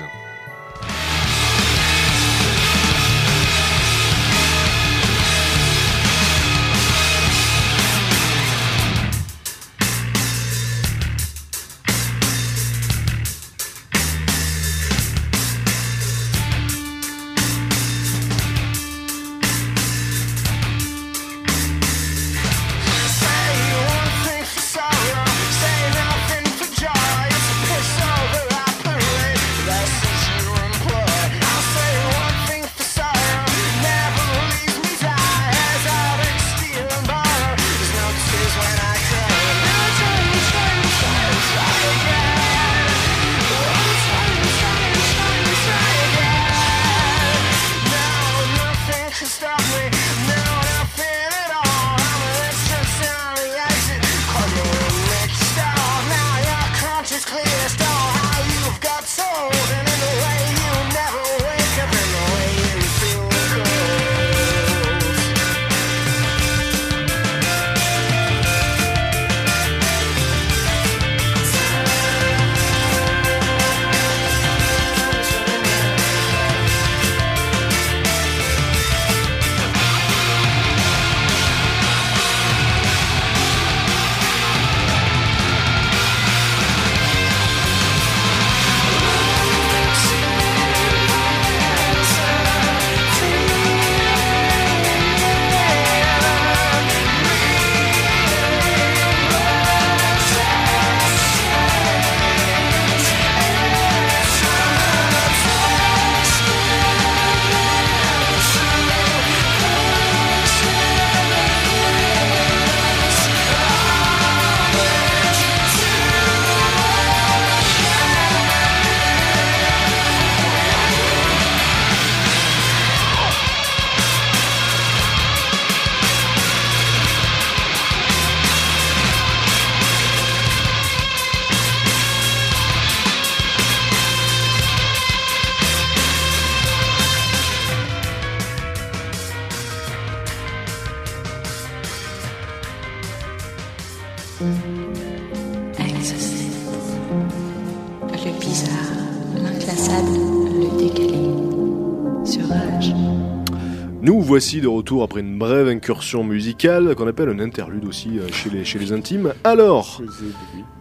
Voici de retour après une brève incursion musicale qu'on appelle un interlude aussi euh, chez les, chez les intimes. Alors,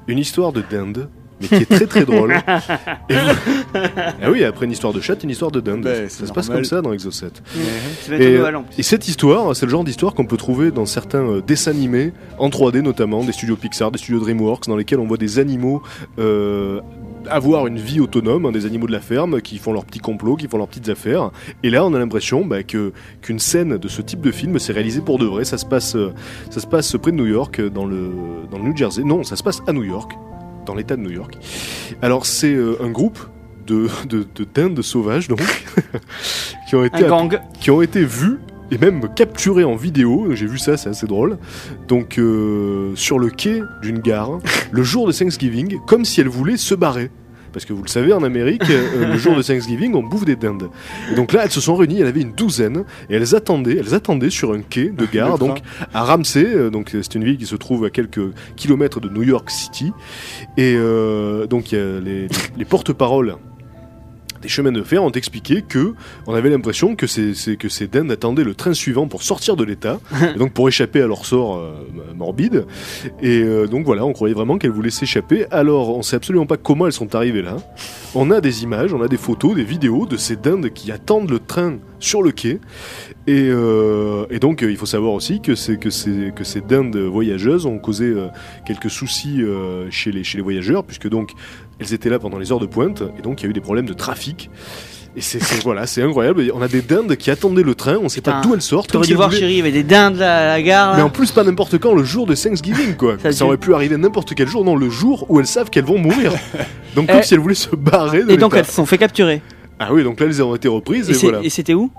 une histoire de dinde, mais qui est très très drôle. Et vous- Ah oui, après une histoire de chat, une histoire de dinde. Ben, ça se passe normal. comme ça dans Exocet. Ça va être et cette histoire, c'est le genre d'histoire qu'on peut trouver dans certains euh, dessins animés, en 3D notamment, des studios Pixar, des studios DreamWorks, dans lesquels on voit des animaux euh, avoir une vie autonome, hein, des animaux de la ferme qui font leurs petits complots, qui font leurs petites affaires. Et là, on a l'impression bah, que qu'une scène de ce type de film s'est réalisée pour de vrai. Ça se passe, euh, ça se passe près de New York, euh, dans le dans le New Jersey. Non, ça se passe à New York, dans l'État de New York. Alors c'est euh, un groupe de, de, de dindes sauvages donc qui ont été qui ont été vus et même capturés en vidéo. J'ai vu ça, c'est assez drôle. Donc euh, sur le quai d'une gare, le jour de Thanksgiving, comme si elle voulait se barrer. Parce que vous le savez, en Amérique, euh, le jour de Thanksgiving, on bouffe des dindes. Et donc là, elles se sont réunies, elles avaient une douzaine, et elles attendaient, elles attendaient sur un quai de gare, donc à Ramsey, euh, donc c'est une ville qui se trouve à quelques kilomètres de New York City. Et donc il y a les, les porte-paroles des chemins de fer ont expliqué que on avait l'impression que ces, ces- que ces dindes attendaient le train suivant pour sortir de l'État, et donc pour échapper à leur sort euh, morbide. Et euh, donc voilà, on croyait vraiment qu'elles voulaient s'échapper. Alors on sait absolument pas comment elles sont arrivées là. On a des images, on a des photos, des vidéos de ces dindes qui attendent le train sur le quai. Et, euh, et donc, euh, il faut savoir aussi que, ces dindes voyageuses ont causé euh, quelques soucis euh, chez, les, chez les voyageurs, puisque donc elles étaient là pendant les heures de pointe, et donc il y a eu des problèmes de trafic. Et c'est, c'est- voilà, c'est incroyable. On a des dindes qui attendaient le train, on sait pas d'où elles sortent. T'aurais dû voir chérie, il y avait des dindes à la gare. mais en plus, pas n'importe quand, le jour de Thanksgiving, quoi. Ça aurait pu arriver n'importe quel jour, non, le jour où elles savent qu'elles vont mourir. Donc, comme Eh. si elles voulaient se barrer de Et donc elles se sont fait capturer. Ah oui, donc là, elles ont été reprises, Et voilà. et c'était où?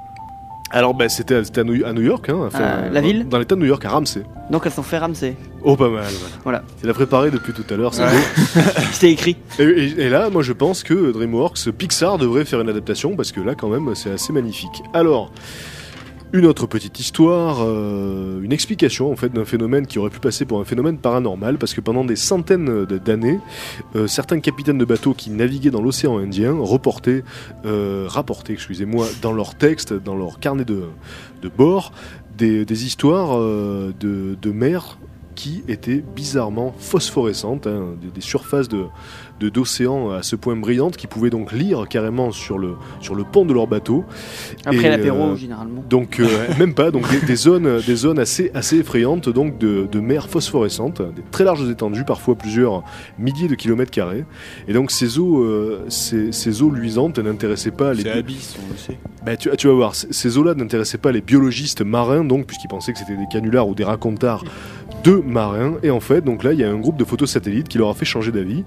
Alors, bah, c'était à, New York, hein. enfin, Euh, la dans- ville? Dans l'état de New York, à Ramsey. Donc elles sont fait ramasser. Oh, pas mal, voilà. Voilà. C'est la préparé depuis tout à l'heure, c'est Ouais. beau. C'était écrit. Et, et- et là, moi, je pense que DreamWorks, Pixar devrait faire une adaptation, parce que là, quand même, c'est assez magnifique. Alors. Une autre petite histoire, euh, une explication en fait d'un phénomène qui aurait pu passer pour un phénomène paranormal, parce que pendant des centaines d'années, euh, certains capitaines de bateaux qui naviguaient dans l'océan Indien euh, rapportaient, excusez-moi, dans leurs textes, dans leur carnet de, bord, des, histoires de, de mer qui étaient bizarrement phosphorescentes, hein, des, des surfaces de d'océan à ce point brillantes qui pouvaient donc lire carrément sur le, sur le pont de leur bateau. Après l'apéro euh, généralement. Donc euh, même pas, donc des, des zones, des zones assez, assez effrayantes donc de, de mer phosphorescentes, des très larges étendues, parfois plusieurs milliers de kilomètres carrés. Et donc ces eaux, euh, ces, ces eaux luisantes n'intéressaient pas les. C'est Abyss, on le sait. Bah, tu, tu vas voir, ces eaux-là n'intéressaient pas les biologistes marins, donc puisqu'ils pensaient que c'était des canulars ou des racontars de marins. Et en fait, donc là, il y a un groupe de photos satellites qui leur a fait changer d'avis.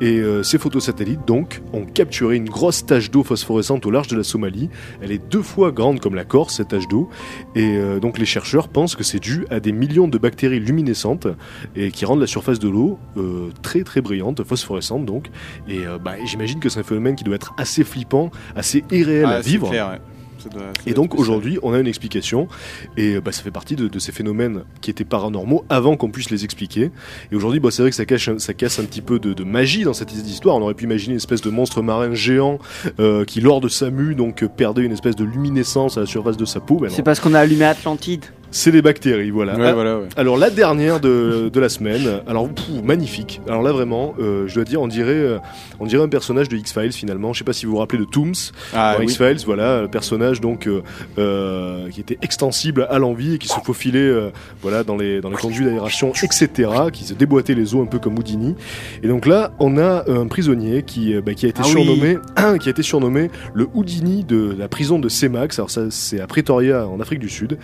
Et euh, ces photos satellites, donc, ont capturé une grosse tache d'eau phosphorescente au large de la Somalie. Elle est deux fois grande comme la Corse, cette tache d'eau. Et euh, donc, les chercheurs pensent que c'est dû à des millions de bactéries luminescentes et qui rendent la surface de l'eau euh, très très brillante, phosphorescente donc. Et euh, bah, j'imagine que c'est un phénomène qui doit être assez flippant, assez irréel Ah, à c'est vivre. clair, ouais. Ça doit- ça Et donc aujourd'hui, on a une explication, et bah, ça fait partie de, de ces phénomènes qui étaient paranormaux avant qu'on puisse les expliquer. Et aujourd'hui, bah, c'est vrai que ça, cache, ça casse un petit peu de, de magie dans cette histoire. On aurait pu imaginer une espèce de monstre marin géant euh, qui, lors de sa mue, donc perdait une espèce de luminescence à la surface de sa peau. C'est parce qu'on a allumé Atlantide. C'est des bactéries, voilà. Ouais, Ah, voilà, ouais. alors la dernière de, de la semaine, alors pff, magnifique. Alors là vraiment, euh, je dois dire, on dirait, euh, on dirait un personnage de X Files finalement. Je sais pas si vous vous rappelez de Tooms Ah, dans oui. X Files, voilà, le personnage donc euh, euh, qui était extensible à l'envie et qui se faufilait, euh, voilà, dans les dans les conduits d'aération, etc., qui se déboîtait les os un peu comme Houdini. Et donc là, on a un prisonnier qui, euh, bah, qui a été Ah oui. surnommé, qui a été surnommé le Houdini de la prison de Semax. Alors ça, c'est à Pretoria en Afrique du Sud.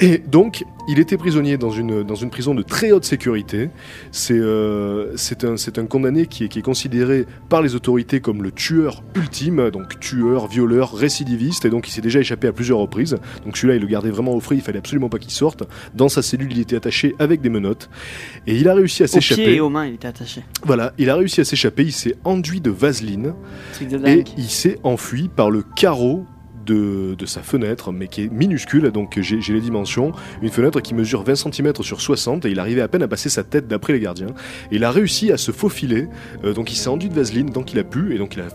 Et donc, il était prisonnier dans une, dans une prison de très haute sécurité. C'est euh, un, un condamné qui est, qui est considéré par les autorités comme le tueur ultime, donc tueur, violeur, récidiviste, et donc il s'est déjà échappé à plusieurs reprises. Donc celui-là, il le gardait vraiment au frais, il fallait absolument pas qu'il sorte. Dans sa cellule, il était attaché avec des menottes. Et il a réussi à Aux pieds s'échapper. et aux mains, il était attaché. Voilà, il a réussi à s'échapper, il s'est enduit de vaseline. Et il s'est enfui par le carreau de, sa fenêtre, mais qui est minuscule, donc j'ai les dimensions. Une fenêtre qui mesure 20 cm sur 60, et il arrivait à peine à passer sa tête d'après les gardiens. Il a réussi à se faufiler, euh, donc il s'est enduit de vaseline tant qu'il a pu, et donc il a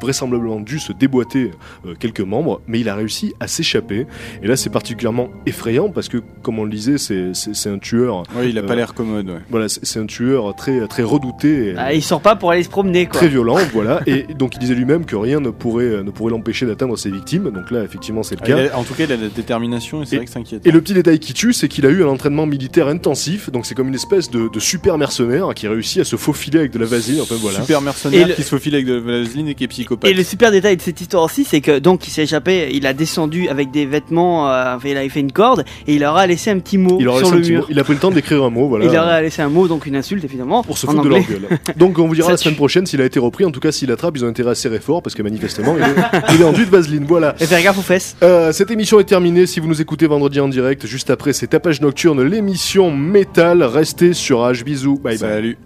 vraisemblablement dû se déboîter euh, quelques membres, mais il a réussi à s'échapper. Et là, c'est particulièrement effrayant parce que, comme on le disait, c'est- un tueur. Ouais, il a pas Euh, l'air commode, ouais. Voilà, c'est un tueur très très redouté. et- Ah, il sort pas pour aller se promener quoi. très violent, voilà. Et donc il disait lui-même que rien ne pourrait, ne pourrait l'empêcher d'atteindre ses victimes. Donc là, effectivement, c'est le cas. a- en tout cas, il a la détermination et c'est vrai que c'est inquiétant. Et le petit détail qui tue, c'est qu'il a eu un entraînement militaire intensif. Donc c'est comme une espèce de, de super mercenaire qui réussit à se faufiler avec de la vaseline. Enfin voilà. Super mercenaire Et le- qui se faufile avec de la vaseline et qui est psychopathe. Et le super détail de cette histoire aussi, c'est que donc il s'est échappé, il a descendu avec des vêtements, euh, enfin, il avait fait une corde et il leur a laissé un petit mot Il, sur laissé un le mur. mot. il a pris le temps d'écrire un mot, voilà. Il leur a laissé un mot, donc une insulte évidemment. pour se foutre de leur gueule. Donc on vous dira la semaine prochaine s'il a été repris. En tout cas, s'il attrape, ils ont intérêt à serrer fort parce que manifestement, il est, il est enduit de vaseline. Voilà. Et faire gaffe aux fesses. Euh, cette émission est terminée. Si vous nous écoutez vendredi en direct, juste après, c'est Tapage Nocturne, l'émission métal. Restez sur H. Bisous. Bye bye. Salut.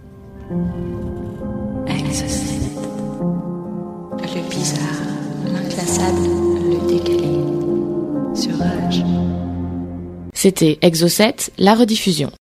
C'était Exocet, la rediffusion.